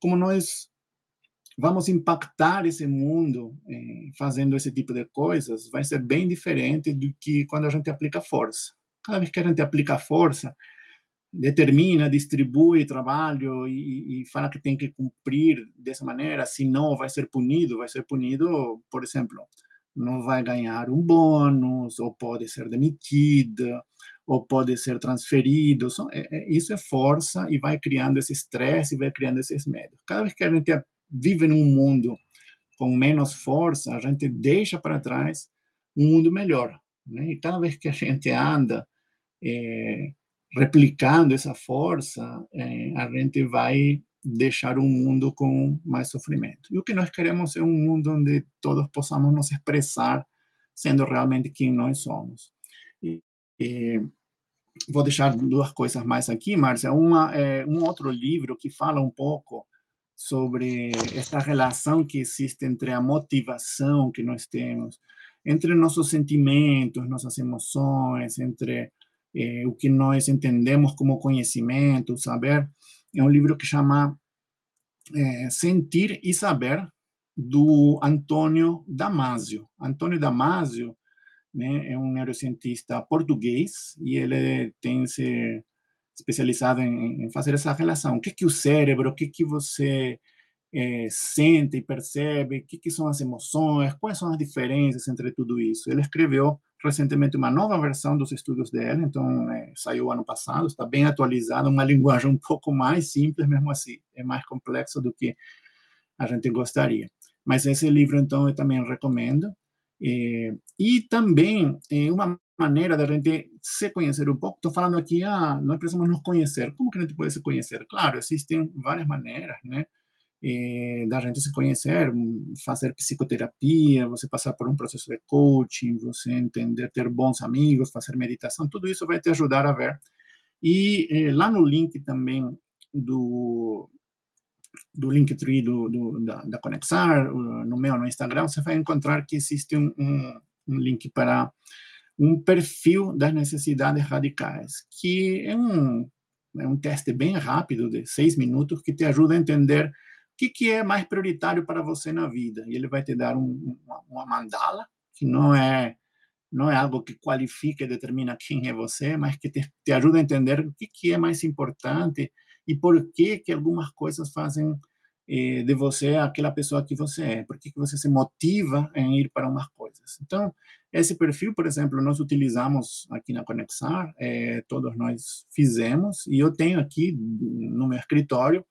Como nós vamos impactar esse mundo eh, fazendo esse tipo de coisas, vai ser bem diferente do que quando a gente aplica força. Cada vez que a gente aplica força, determina, distribui trabalho e, e, fala que tem que cumprir dessa maneira, senão vai ser punido, vai ser punido, por exemplo, não vai ganhar um bônus, ou pode ser demitida, ou pode ser transferido. É, é, isso é força e vai criando esse estresse, vai criando esses medos. Cada vez que a gente vive num mundo com menos força, a gente deixa para trás um mundo melhor. Né? E cada vez que a gente anda é, replicando essa força, é, a gente vai deixar um mundo com mais sofrimento. E o que nós queremos é um mundo onde todos possamos nos expressar sendo realmente quem nós somos. E, e vou deixar duas coisas mais aqui, Márcia. Uma é um outro livro que fala um pouco sobre essa relação que existe entre a motivação que nós temos, entre nossos sentimentos, nossas emoções, entre eh, o que nós entendemos como conhecimento, saber. É um livro que chama é, Sentir e Saber, do Antônio Damasio. Antônio Damasio né, é um neurocientista português e ele tem se especializado em, em fazer essa relação. O que, que o cérebro, o que, que você é, sente e percebe, o que, que são as emoções, quais são as diferenças entre tudo isso. Ele escreveu recentemente uma nova versão dos estudos dele, então é, saiu ano passado, está bem atualizada, uma linguagem um pouco mais simples, mesmo assim, é mais complexo do que a gente gostaria. Mas esse livro, então, eu também recomendo. É, e também é uma maneira da gente se conhecer um pouco. Estou falando aqui, ah, nós precisamos nos conhecer. Como que a gente pode se conhecer? Claro, existem várias maneiras, né? Eh, da gente se conhecer, fazer psicoterapia, você passar por um processo de coaching, você entender, ter bons amigos, fazer meditação, tudo isso vai te ajudar a ver. E eh, lá no link também do do Linktree do, do, da, da Conexar, no meu, no Instagram, você vai encontrar que existe um, um, um link para um perfil das necessidades radicais, que é um, é um teste bem rápido, de seis minutos, que te ajuda a entender que, que é mais prioritário para você na vida? E ele vai te dar um, uma, uma mandala, que não é não é algo que qualifica e determina quem é você, mas que te, te ajuda a entender o que, que é mais importante e por que que algumas coisas fazem eh, de você aquela pessoa que você é, por que, que você se motiva em ir para umas coisas. Então, esse perfil, por exemplo, nós utilizamos aqui na Conexar, eh, todos nós fizemos, e eu tenho aqui no meu escritório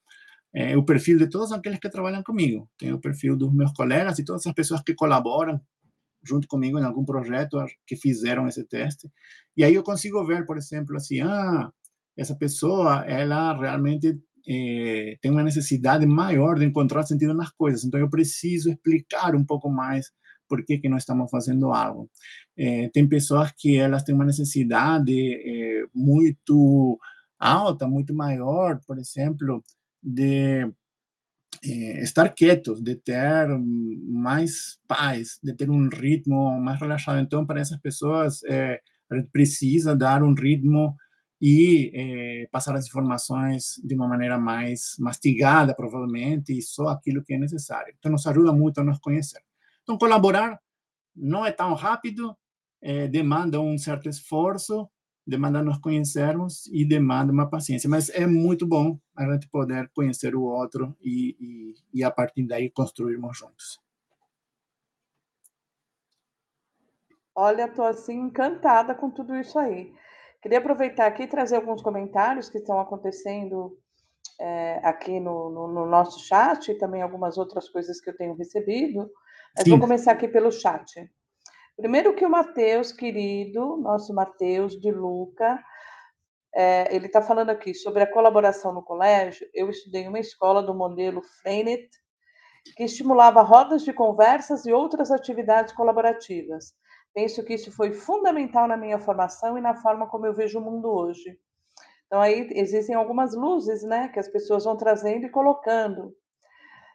é, o perfil de todos aqueles que trabalham comigo. Tenho o perfil dos meus colegas e todas as pessoas que colaboram junto comigo em algum projeto que fizeram esse teste. E aí eu consigo ver, por exemplo, assim, ah, essa pessoa, ela realmente é, tem uma necessidade maior de encontrar sentido nas coisas. Então eu preciso explicar um pouco mais por que que nós estamos fazendo algo. É, tem pessoas que elas têm uma necessidade é, muito alta, muito maior, por exemplo, de eh, estar quietos, de ter mais paz, de ter um ritmo mais relaxado. Então, para essas pessoas, eh, precisa dar um ritmo e eh, passar as informações de uma maneira mais mastigada, provavelmente, e só aquilo que é necessário. Então, nos ajuda muito a nos conhecer. Então, colaborar não é tão rápido, demanda um certo esforço, demanda nos conhecermos e demanda uma paciência. Mas é muito bom a gente poder conhecer o outro e, e, e a partir daí construirmos juntos. Olha, estou assim encantada com tudo isso aí. Queria aproveitar aqui e trazer alguns comentários que estão acontecendo é, aqui no, no, no, nosso chat e também algumas outras coisas que eu tenho recebido. Mas vou começar aqui pelo chat. Primeiro que o Mateus, querido, nosso Mateus de Luca, é, ele está falando aqui sobre a colaboração no colégio. Eu estudei em uma escola do modelo Freinet, que estimulava rodas de conversas e outras atividades colaborativas. Penso que isso foi fundamental na minha formação e na forma como eu vejo o mundo hoje. Então, aí existem algumas luzes né, que as pessoas vão trazendo e colocando.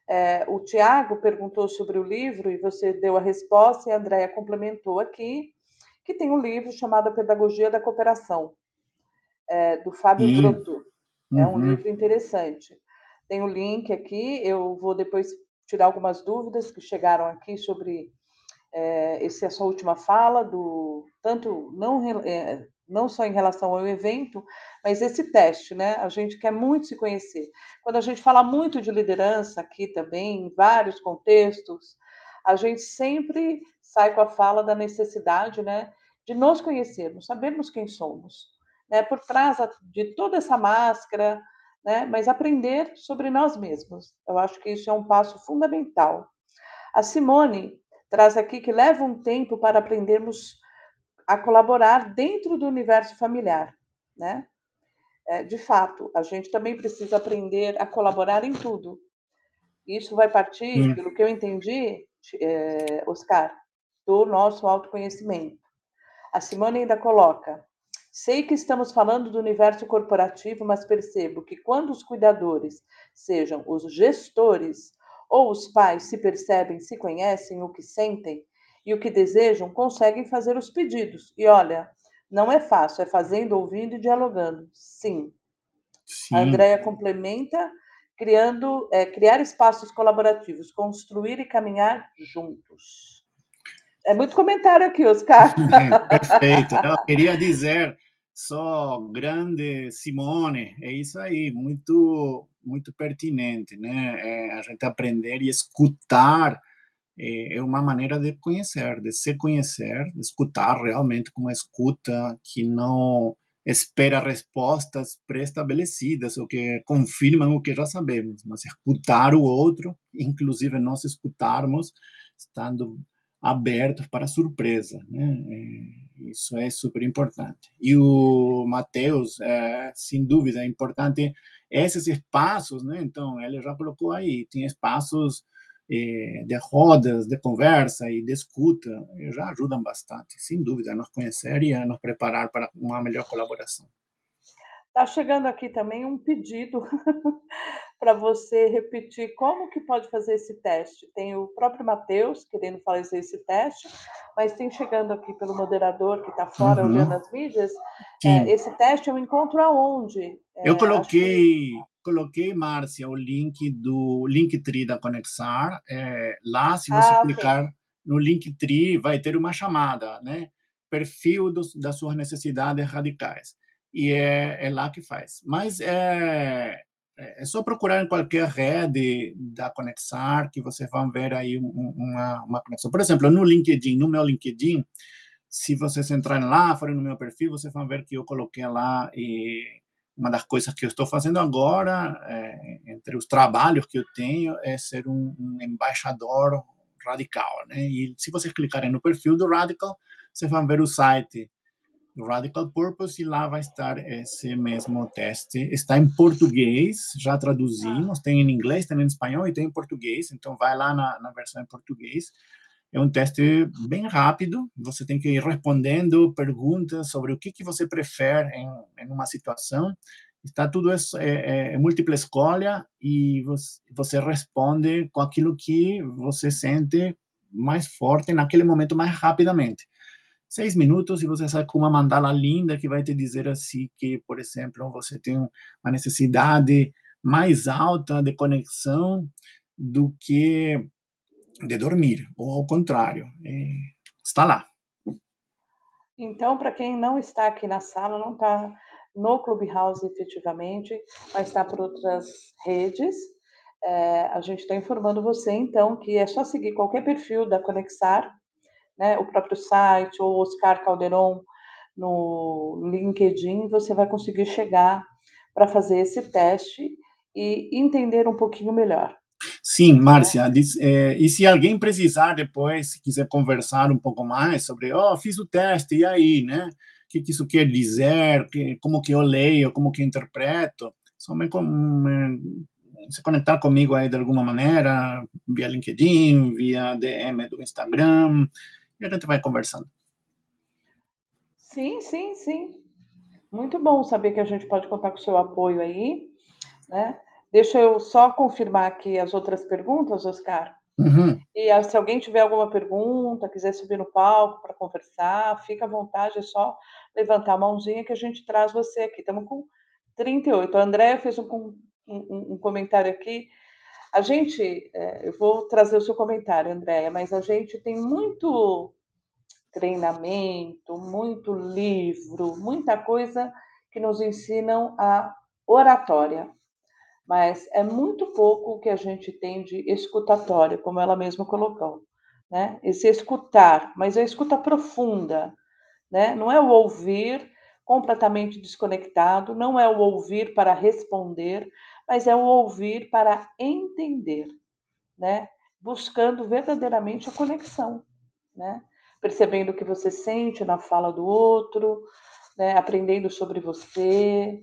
É, o Tiago perguntou sobre o livro e você deu a resposta, e a Andrea complementou aqui, que tem um livro chamado A Pedagogia da Cooperação, é, do Fábio. Grotto. É um uhum. livro interessante. Tem o um link aqui, eu vou depois tirar algumas dúvidas que chegaram aqui sobre é, essa sua última fala, do tanto não, é, não só em relação ao evento, mas esse teste, né? A gente quer muito se conhecer. Quando a gente fala muito de liderança aqui também, em vários contextos, a gente sempre sai com a fala da necessidade, né, de nos conhecermos, sabermos quem somos, né, por trás de toda essa máscara, né, mas aprender sobre nós mesmos. Eu acho que isso é um passo fundamental. A Simone traz aqui que leva um tempo para aprendermos a colaborar dentro do universo familiar, né? É, de fato, a gente também precisa aprender a colaborar em tudo. Isso vai partir, hum. pelo que eu entendi, é, Oscar, do nosso autoconhecimento. A Simone ainda coloca: sei que estamos falando do universo corporativo, mas percebo que quando os cuidadores, sejam os gestores ou os pais, se percebem, se conhecem, o que sentem e o que desejam, conseguem fazer os pedidos. E olha, não é fácil, é fazendo, ouvindo e dialogando. Sim. Sim. A Andrea complementa, criando, é, criar espaços colaborativos, construir e caminhar juntos. É muito comentário aqui, Oscar. Perfeito. Eu queria dizer só grande Simone, é isso aí, muito muito pertinente, né? É, a gente aprender e escutar é, é uma maneira de conhecer, de se conhecer, de escutar realmente com uma escuta que não espera respostas pré-estabelecidas ou que confirmam o que já sabemos, mas escutar o outro, inclusive nós escutarmos, estando abertos para surpresa, né? É, isso é super importante. E o Mateus, é, sem dúvida, é importante esses espaços, né? Então, ele já colocou aí, tem espaços de rodas, de conversa e de escuta, já ajudam bastante, sem dúvida, a nos conhecer e a nos preparar para uma melhor colaboração. Está chegando aqui também um pedido para você repetir como que pode fazer esse teste. Tem o próprio Matheus querendo fazer esse teste, mas tem chegando aqui pelo moderador que está fora uhum. olhando as mídias. É, esse teste eu encontro aonde? É, eu coloquei que coloquei, Márcia, o link do Linktree da Conexar. É, lá, se você ah, clicar okay. no Linktree, vai ter uma chamada, né? Perfil dos, das suas necessidades radicais. E é, é lá que faz. Mas é, é, é só procurar em qualquer rede da Conexar que vocês vão ver aí uma, uma conexão. Por exemplo, no LinkedIn, no meu LinkedIn, se vocês entrarem lá, forem no meu perfil, vocês vão ver que eu coloquei lá e uma das coisas que eu estou fazendo agora, é, entre os trabalhos que eu tenho, é ser um, um, embaixador radical, né? E se vocês clicarem no perfil do Radical, vocês vão ver o site do Radical Purpose e lá vai estar esse mesmo teste. Está em português, já traduzimos, tem em inglês, tem em espanhol e tem em português, então vai lá na, na versão em português é um teste bem rápido, você tem que ir respondendo perguntas sobre o que, que você prefere em, em uma situação. Está tudo é, é, é múltipla escolha e você, você responde com aquilo que você sente mais forte naquele momento, mais rapidamente. Seis minutos e você sai com uma mandala linda que vai te dizer assim que, por exemplo, você tem uma necessidade mais alta de conexão do que de dormir, ou ao contrário, é, está lá. Então, para quem não está aqui na sala, não está no Clubhouse efetivamente, mas está por outras redes, é, a gente está informando você, então, que é só seguir qualquer perfil da Conexar, né, o próprio site, ou Oscar Calderon no LinkedIn, você vai conseguir chegar para fazer esse teste e entender um pouquinho melhor. Sim, Márcia, é, e se alguém precisar depois, se quiser conversar um pouco mais sobre, ó, oh, fiz o teste, e aí, né? O que, que isso quer dizer, que, como que eu leio, como que eu interpreto, só me, me, se conectar comigo aí de alguma maneira, via LinkedIn, via DM do Instagram, e a gente vai conversando. Sim, sim, sim. Muito bom saber que a gente pode contar com o seu apoio aí, né? Deixa eu só confirmar aqui as outras perguntas, Oscar. Uhum. E ah, se alguém tiver alguma pergunta, quiser subir no palco para conversar, fica à vontade, é só levantar a mãozinha que a gente traz você aqui. Estamos com 38. A Andréia fez um, um, um, comentário aqui. A gente, é, eu vou trazer o seu comentário, Andréia, mas a gente tem muito treinamento, muito livro, muita coisa que nos ensinam a oratória mas é muito pouco o que a gente tem de escutatória, como ela mesma colocou. né? Esse escutar, mas a escuta profunda, né? Não é o ouvir completamente desconectado, não é o ouvir para responder, mas é o ouvir para entender, né? Buscando verdadeiramente a conexão, né? Percebendo o que você sente na fala do outro, né? Aprendendo sobre você.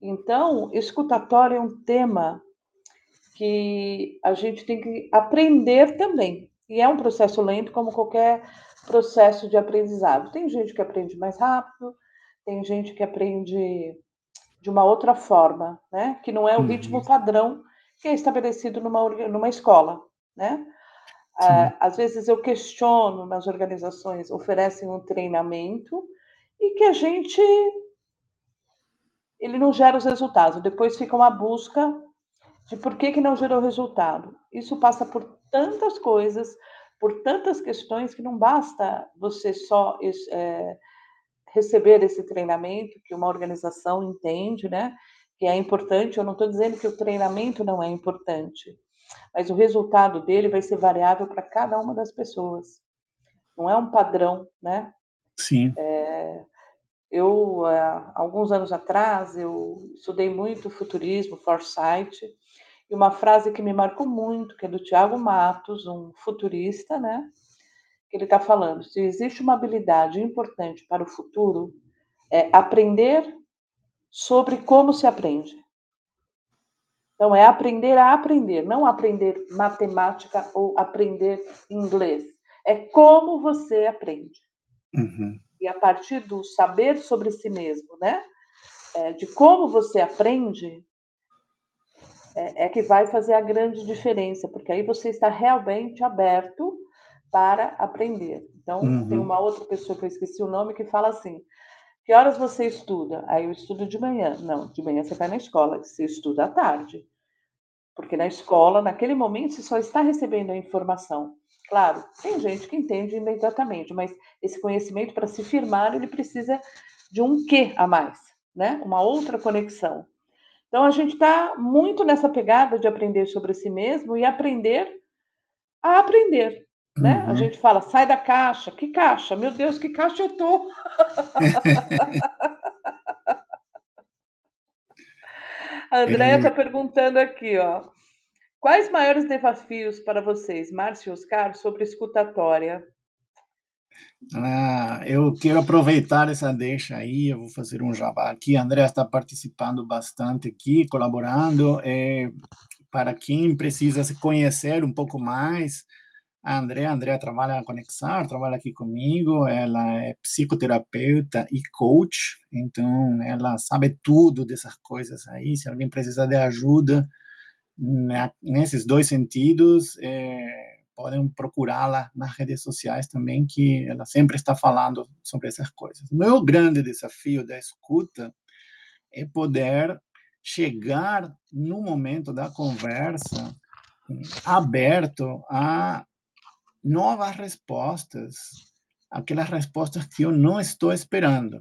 Então, escutatório é um tema que a gente tem que aprender também. E é um processo lento, como qualquer processo de aprendizado. Tem gente que aprende mais rápido, tem gente que aprende de uma outra forma, né? Que não é o ritmo uhum. padrão que é estabelecido numa, numa escola, né? Ah, às vezes eu questiono nas organizações oferecem um treinamento e que a gente ele não gera os resultados. Depois fica uma busca de por que, que não gerou resultado. Isso passa por tantas coisas, por tantas questões que não basta você só é, receber esse treinamento que uma organização entende, né? Que é importante. Eu não estou dizendo que o treinamento não é importante, mas o resultado dele vai ser variável para cada uma das pessoas. Não é um padrão, né? Sim. É, eu, há alguns anos atrás, eu estudei muito futurismo, foresight, e uma frase que me marcou muito, que é do Tiago Matos, um futurista, né? que ele está falando, se existe uma habilidade importante para o futuro, é aprender sobre como se aprende. Então, é aprender a aprender, não aprender matemática ou aprender inglês. É como você aprende. Uhum. E a partir do saber sobre si mesmo, né? É, de como você aprende, é, é que vai fazer a grande diferença, porque aí você está realmente aberto para aprender. Então, uhum. tem uma outra pessoa que eu esqueci o nome que fala assim: que horas você estuda? Aí eu estudo de manhã. Não, de manhã você vai na escola, você estuda à tarde. Porque na escola, naquele momento, você só está recebendo a informação. Claro, tem gente que entende imediatamente, mas esse conhecimento, para se firmar, ele precisa de um quê a mais, né? Uma outra conexão. Então, a gente está muito nessa pegada de aprender sobre si mesmo e aprender a aprender. Né? Uhum. A gente fala, sai da caixa. Que caixa? Meu Deus, que caixa eu tô? A Andréia está perguntando aqui, ó. Quais maiores desafios para vocês, Márcio e Oscar, sobre escutatória? Ah, eu quero aproveitar essa deixa aí, eu vou fazer um jabá aqui. A Andrea está participando bastante aqui, colaborando. É, para quem precisa se conhecer um pouco mais, a Andrea, a Andrea trabalha na Conexar, trabalha aqui comigo, ela é psicoterapeuta e coach, então ela sabe tudo dessas coisas aí, se alguém precisar de ajuda né, nesses dois sentidos, é, podem procurá-la nas redes sociais também, que ela sempre está falando sobre essas coisas. Meu grande desafio da escuta é poder chegar no momento da conversa aberto a novas respostas, aquelas respostas que eu não estou esperando.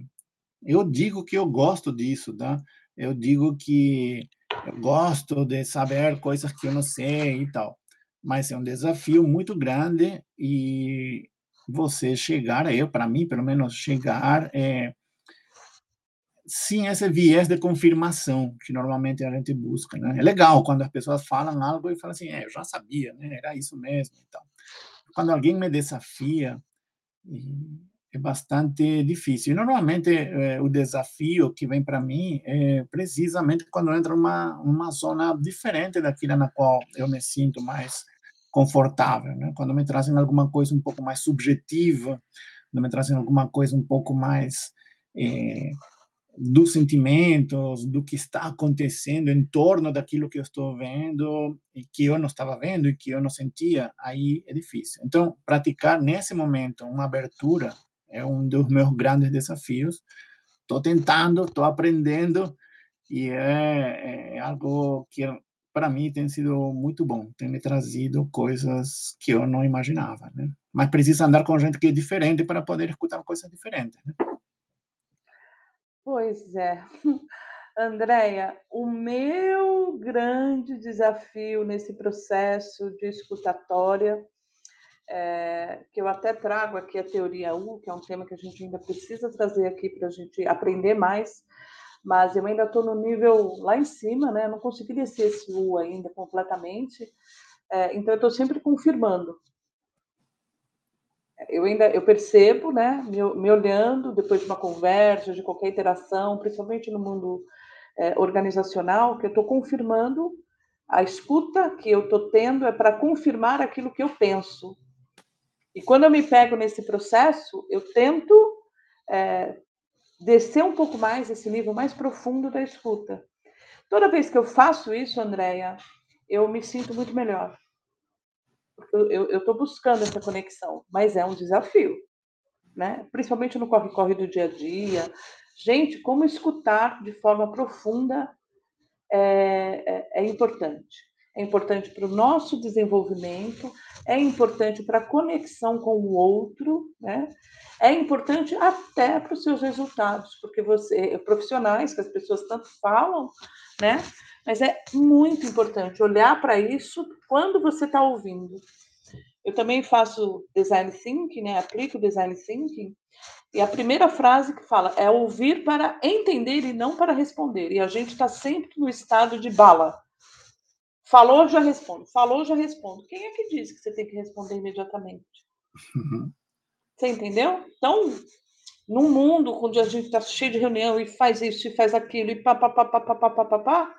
Eu digo que eu gosto disso, tá? Eu digo que eu gosto de saber coisas que eu não sei e tal. Mas é um desafio muito grande e você chegar, eu, para mim, pelo menos, chegar é, sem esse viés de confirmação que normalmente a gente busca, né? É legal quando as pessoas falam algo e falam assim, é, eu já sabia, né? Era isso mesmo e tal quando alguém me desafia, é bastante difícil. E normalmente é, o desafio que vem para mim é precisamente quando entra uma uma zona diferente daquela na qual eu me sinto mais confortável, né? Quando me trazem alguma coisa um pouco mais subjetiva, quando me trazem alguma coisa um pouco mais é, dos sentimentos, do que está acontecendo em torno daquilo que eu estou vendo e que eu não estava vendo e que eu não sentia, aí é difícil. Então, praticar nesse momento uma abertura é um dos meus grandes desafios. Estou tentando, estou aprendendo e é, é algo que para mim tem sido muito bom, tem me trazido coisas que eu não imaginava, né? Mas precisa andar com gente que é diferente para poder escutar coisas diferentes, né? Pois é. Andréia, o meu grande desafio nesse processo de escutatória é, que eu até trago aqui a teoria U, que é um tema que a gente ainda precisa trazer aqui para a gente aprender mais, mas eu ainda estou no nível lá em cima, né? Não consegui descer esse U ainda completamente, é, então eu estou sempre confirmando. Eu ainda eu percebo, né? Me, me, olhando depois de uma conversa, de qualquer interação, principalmente no mundo é, organizacional, que eu estou confirmando a escuta que eu estou tendo é para confirmar aquilo que eu penso. E quando eu me pego nesse processo, eu tento é, descer um pouco mais esse nível mais profundo da escuta. Toda vez que eu faço isso, Andréia, eu me sinto muito melhor. Eu estou buscando essa conexão, mas é um desafio, né? Principalmente no corre-corre do dia a dia. Gente, como escutar de forma profunda é, é, é importante. É importante para o nosso desenvolvimento, é importante para a conexão com o outro, né? É importante até para os seus resultados, porque você, profissionais, que as pessoas tanto falam, né? Mas é muito importante olhar para isso quando você está ouvindo. Eu também faço design thinking, né? Aplico design thinking. E a primeira frase que fala é ouvir para entender e não para responder. E a gente está sempre no estado de bala. Falou, já respondo. Falou, já respondo. Quem é que diz que você tem que responder imediatamente? Uhum. Você entendeu? Então, num mundo onde a gente está cheio de reunião e faz isso e faz aquilo e pá, pá, pá, pá, pá, pá, pá, pá, pá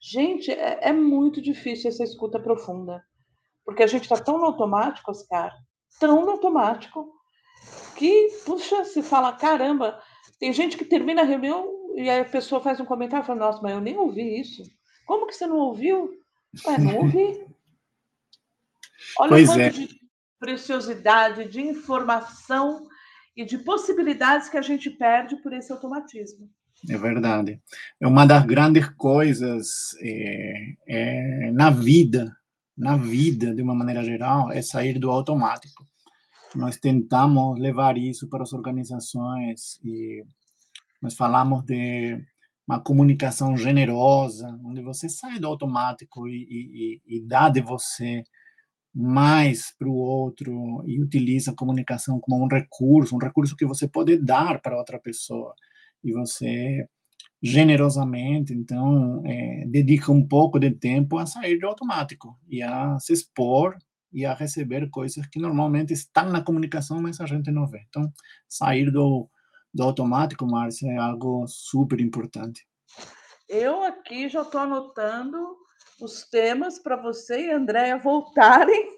gente, é, é muito difícil essa escuta profunda. Porque a gente está tão no automático, Oscar, tão no automático, que, puxa, se fala, caramba, tem gente que termina a reunião e aí a pessoa faz um comentário e fala, nossa, mas eu nem ouvi isso. Como que você não ouviu? Ué, não ouvi. Olha pois o quanto é. de preciosidade, de informação e de possibilidades que a gente perde por esse automatismo. É verdade. É uma das grandes coisas é, é, na vida, na vida, de uma maneira geral, é sair do automático. Nós tentamos levar isso para as organizações e nós falamos de uma comunicação generosa, onde você sai do automático e, e, e dá de você mais para o outro e utiliza a comunicação como um recurso, um recurso que você pode dar para outra pessoa. E você generosamente, então, é, dedica um pouco de tempo a sair do automático e a se expor e a receber coisas que normalmente estão na comunicação, mas a gente não vê. Então, sair do, do automático, Márcia, é algo super importante. Eu aqui já estou anotando os temas para você e Andréia voltarem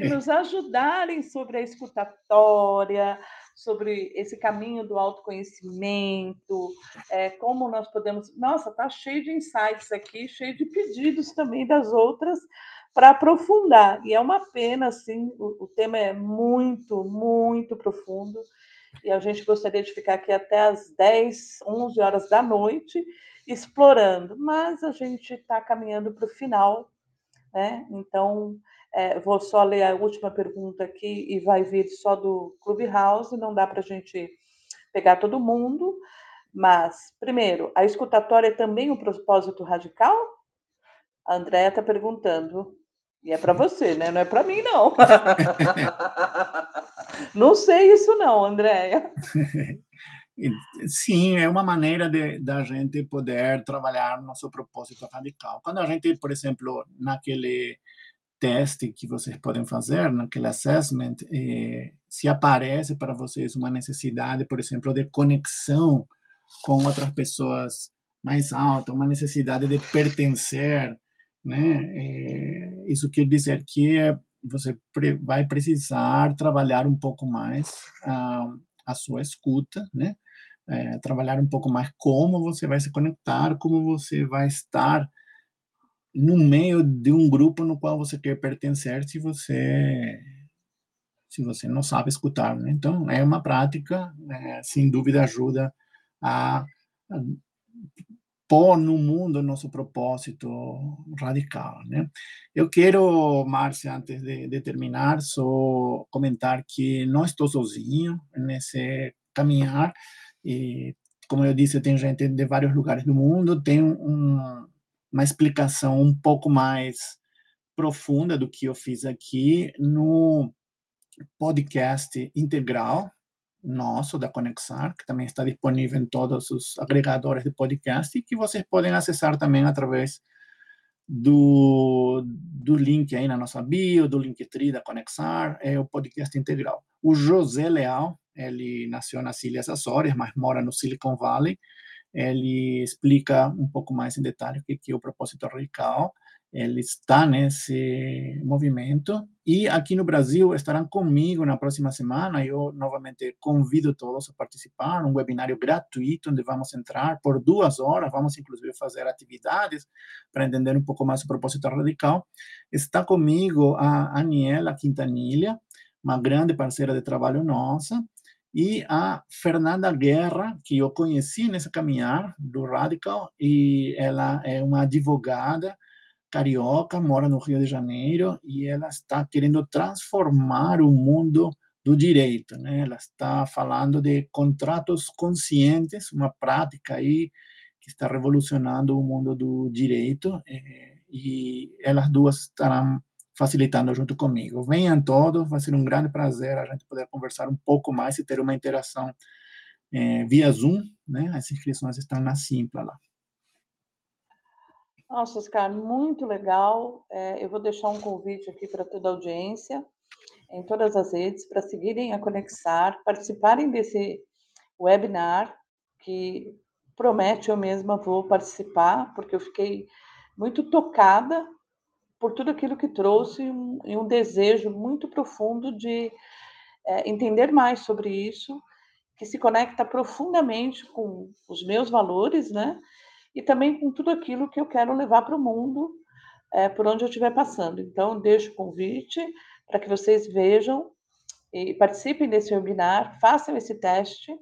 e nos ajudarem sobre a escutatória, sobre esse caminho do autoconhecimento, é, como nós podemos. Nossa, tá cheio de insights aqui, cheio de pedidos também das outras para aprofundar. E é uma pena, assim, o, o, tema é muito, muito profundo. E a gente gostaria de ficar aqui até as 10, 11 horas da noite explorando, mas a gente está caminhando para o final, né? Então, é, vou só ler a última pergunta aqui e vai vir só do Clubhouse, não dá para a gente pegar todo mundo. Mas, primeiro, a escutatória é também um propósito radical? A Andréia está perguntando. E é para você, né? Não é para mim, não. não sei isso, não, Andréia. Sim, é uma maneira de da gente poder trabalhar nosso propósito radical. Quando a gente, por exemplo, naquele teste que vocês podem fazer, naquele assessment, eh, se aparece para vocês uma necessidade, por exemplo, de conexão com outras pessoas mais alta, uma necessidade de pertencer, né? Eh, isso quer dizer que você vai precisar trabalhar um pouco mais a, a sua escuta, né? É, trabalhar um pouco mais como você vai se conectar, como você vai estar no meio de um grupo no qual você quer pertencer se você se você não sabe escutar né? então é uma prática né? sem dúvida ajuda a, a pôr no mundo nosso propósito radical né? Eu quero Márcia antes de, de terminar só comentar que não estou sozinho nesse caminhar e como eu disse tem gente de vários lugares do mundo tem um uma explicação um pouco mais profunda do que eu fiz aqui no podcast integral nosso da Conexar, que também está disponível em todos os agregadores de podcast e que vocês podem acessar também através do, do link aí na nossa bio, do Linktree da Conexar, é o podcast integral. O José Leal, ele nasceu nas Ilhas Açores, mas mora no Silicon Valley, ele explica um pouco mais em detalhe o que é o propósito radical, ele está nesse movimento e aqui no Brasil estarão comigo na próxima semana. Eu novamente convido todos a participar, um webinário gratuito onde vamos entrar por duas horas, vamos inclusive fazer atividades para entender um pouco mais o propósito radical. Está comigo a Aniela Quintanilha, uma grande parceira de trabalho nossa, e a Fernanda Guerra, que eu conheci nessa caminhar do Radical, e ela é uma advogada carioca, mora no Rio de Janeiro e ela está querendo transformar o mundo do direito, né? Ela está falando de contratos conscientes, uma prática aí que está revolucionando o mundo do direito eh, e elas duas estarão facilitando junto comigo. Venham todos, vai ser um grande prazer a gente poder conversar um pouco mais e ter uma interação eh, via Zoom, né? As inscrições estão na Simpla lá. Nossa, Oscar, muito legal. É, eu vou deixar um convite aqui para toda a audiência, em todas as redes, para seguirem a Conexar, participarem desse webinar, que promete eu mesma vou participar, porque eu fiquei muito tocada por tudo aquilo que trouxe um, e um desejo muito profundo de é, entender mais sobre isso, que se conecta profundamente com os meus valores, né? E também com tudo aquilo que eu quero levar para o mundo é, por onde eu estiver passando. Então, deixo o convite para que vocês vejam e participem desse webinar, façam esse teste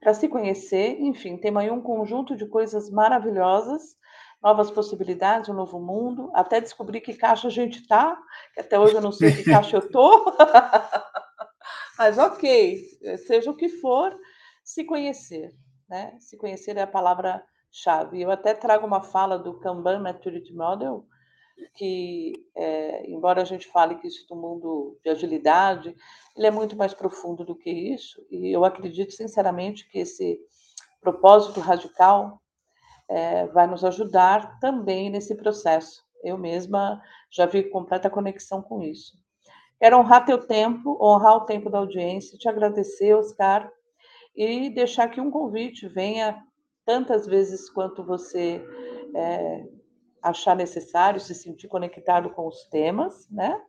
para se conhecer. Enfim, tem aí um conjunto de coisas maravilhosas, novas possibilidades, um novo mundo, até descobrir que caixa a gente está, que até hoje eu não sei que caixa eu estou. Mas ok, seja o que for, se conhecer. Né? Se conhecer é a palavra chave. Eu até trago uma fala do Kanban Maturity Model, que, é, embora a gente fale que isso do mundo de agilidade, ele é muito mais profundo do que isso, e eu acredito sinceramente que esse propósito radical é, vai nos ajudar também nesse processo. Eu mesma já vi completa conexão com isso. Quero honrar teu tempo, honrar o tempo da audiência, te agradecer, Oscar, e deixar aqui um convite, venha tantas vezes quanto você é, achar necessário, se sentir conectado com os temas, né?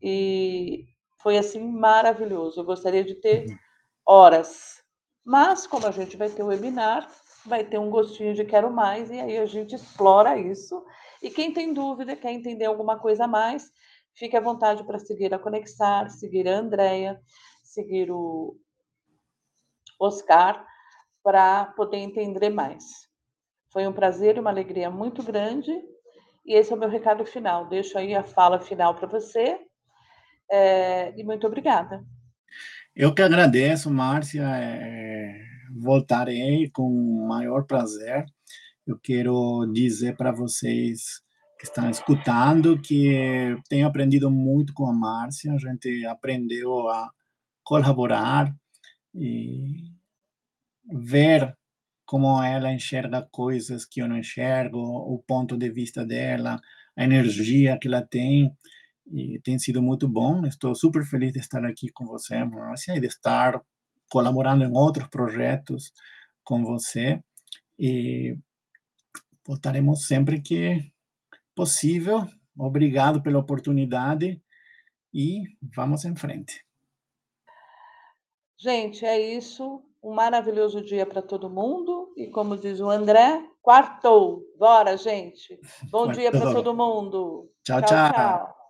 E foi assim maravilhoso. Eu gostaria de ter uhum. horas, mas como a gente vai ter o webinar, vai ter um gostinho de quero mais e aí a gente explora isso. E quem tem dúvida, quer entender alguma coisa a mais, fique à vontade para seguir a Conexar, seguir a Andrea, seguir o Oscar para poder entender mais. Foi um prazer e uma alegria muito grande. E esse é o meu recado final. Deixo aí a fala final para você. É, e muito obrigada. Eu que agradeço, Márcia. É, voltarei com o maior prazer. Eu quero dizer para vocês que estão escutando que tenho aprendido muito com a Márcia. A gente aprendeu a colaborar e ver como ela enxerga coisas que eu não enxergo, o ponto de vista dela, a energia que ela tem, e tem sido muito bom. Estou super feliz de estar aqui com você, Márcia, e de estar colaborando em outros projetos com você. E voltaremos sempre que possível. Obrigado pela oportunidade e vamos em frente. Gente, é isso. Um maravilhoso dia para todo mundo. E como diz o André, quartou. Bora, gente. Bom dia para todo mundo. tchau. tchau. tchau.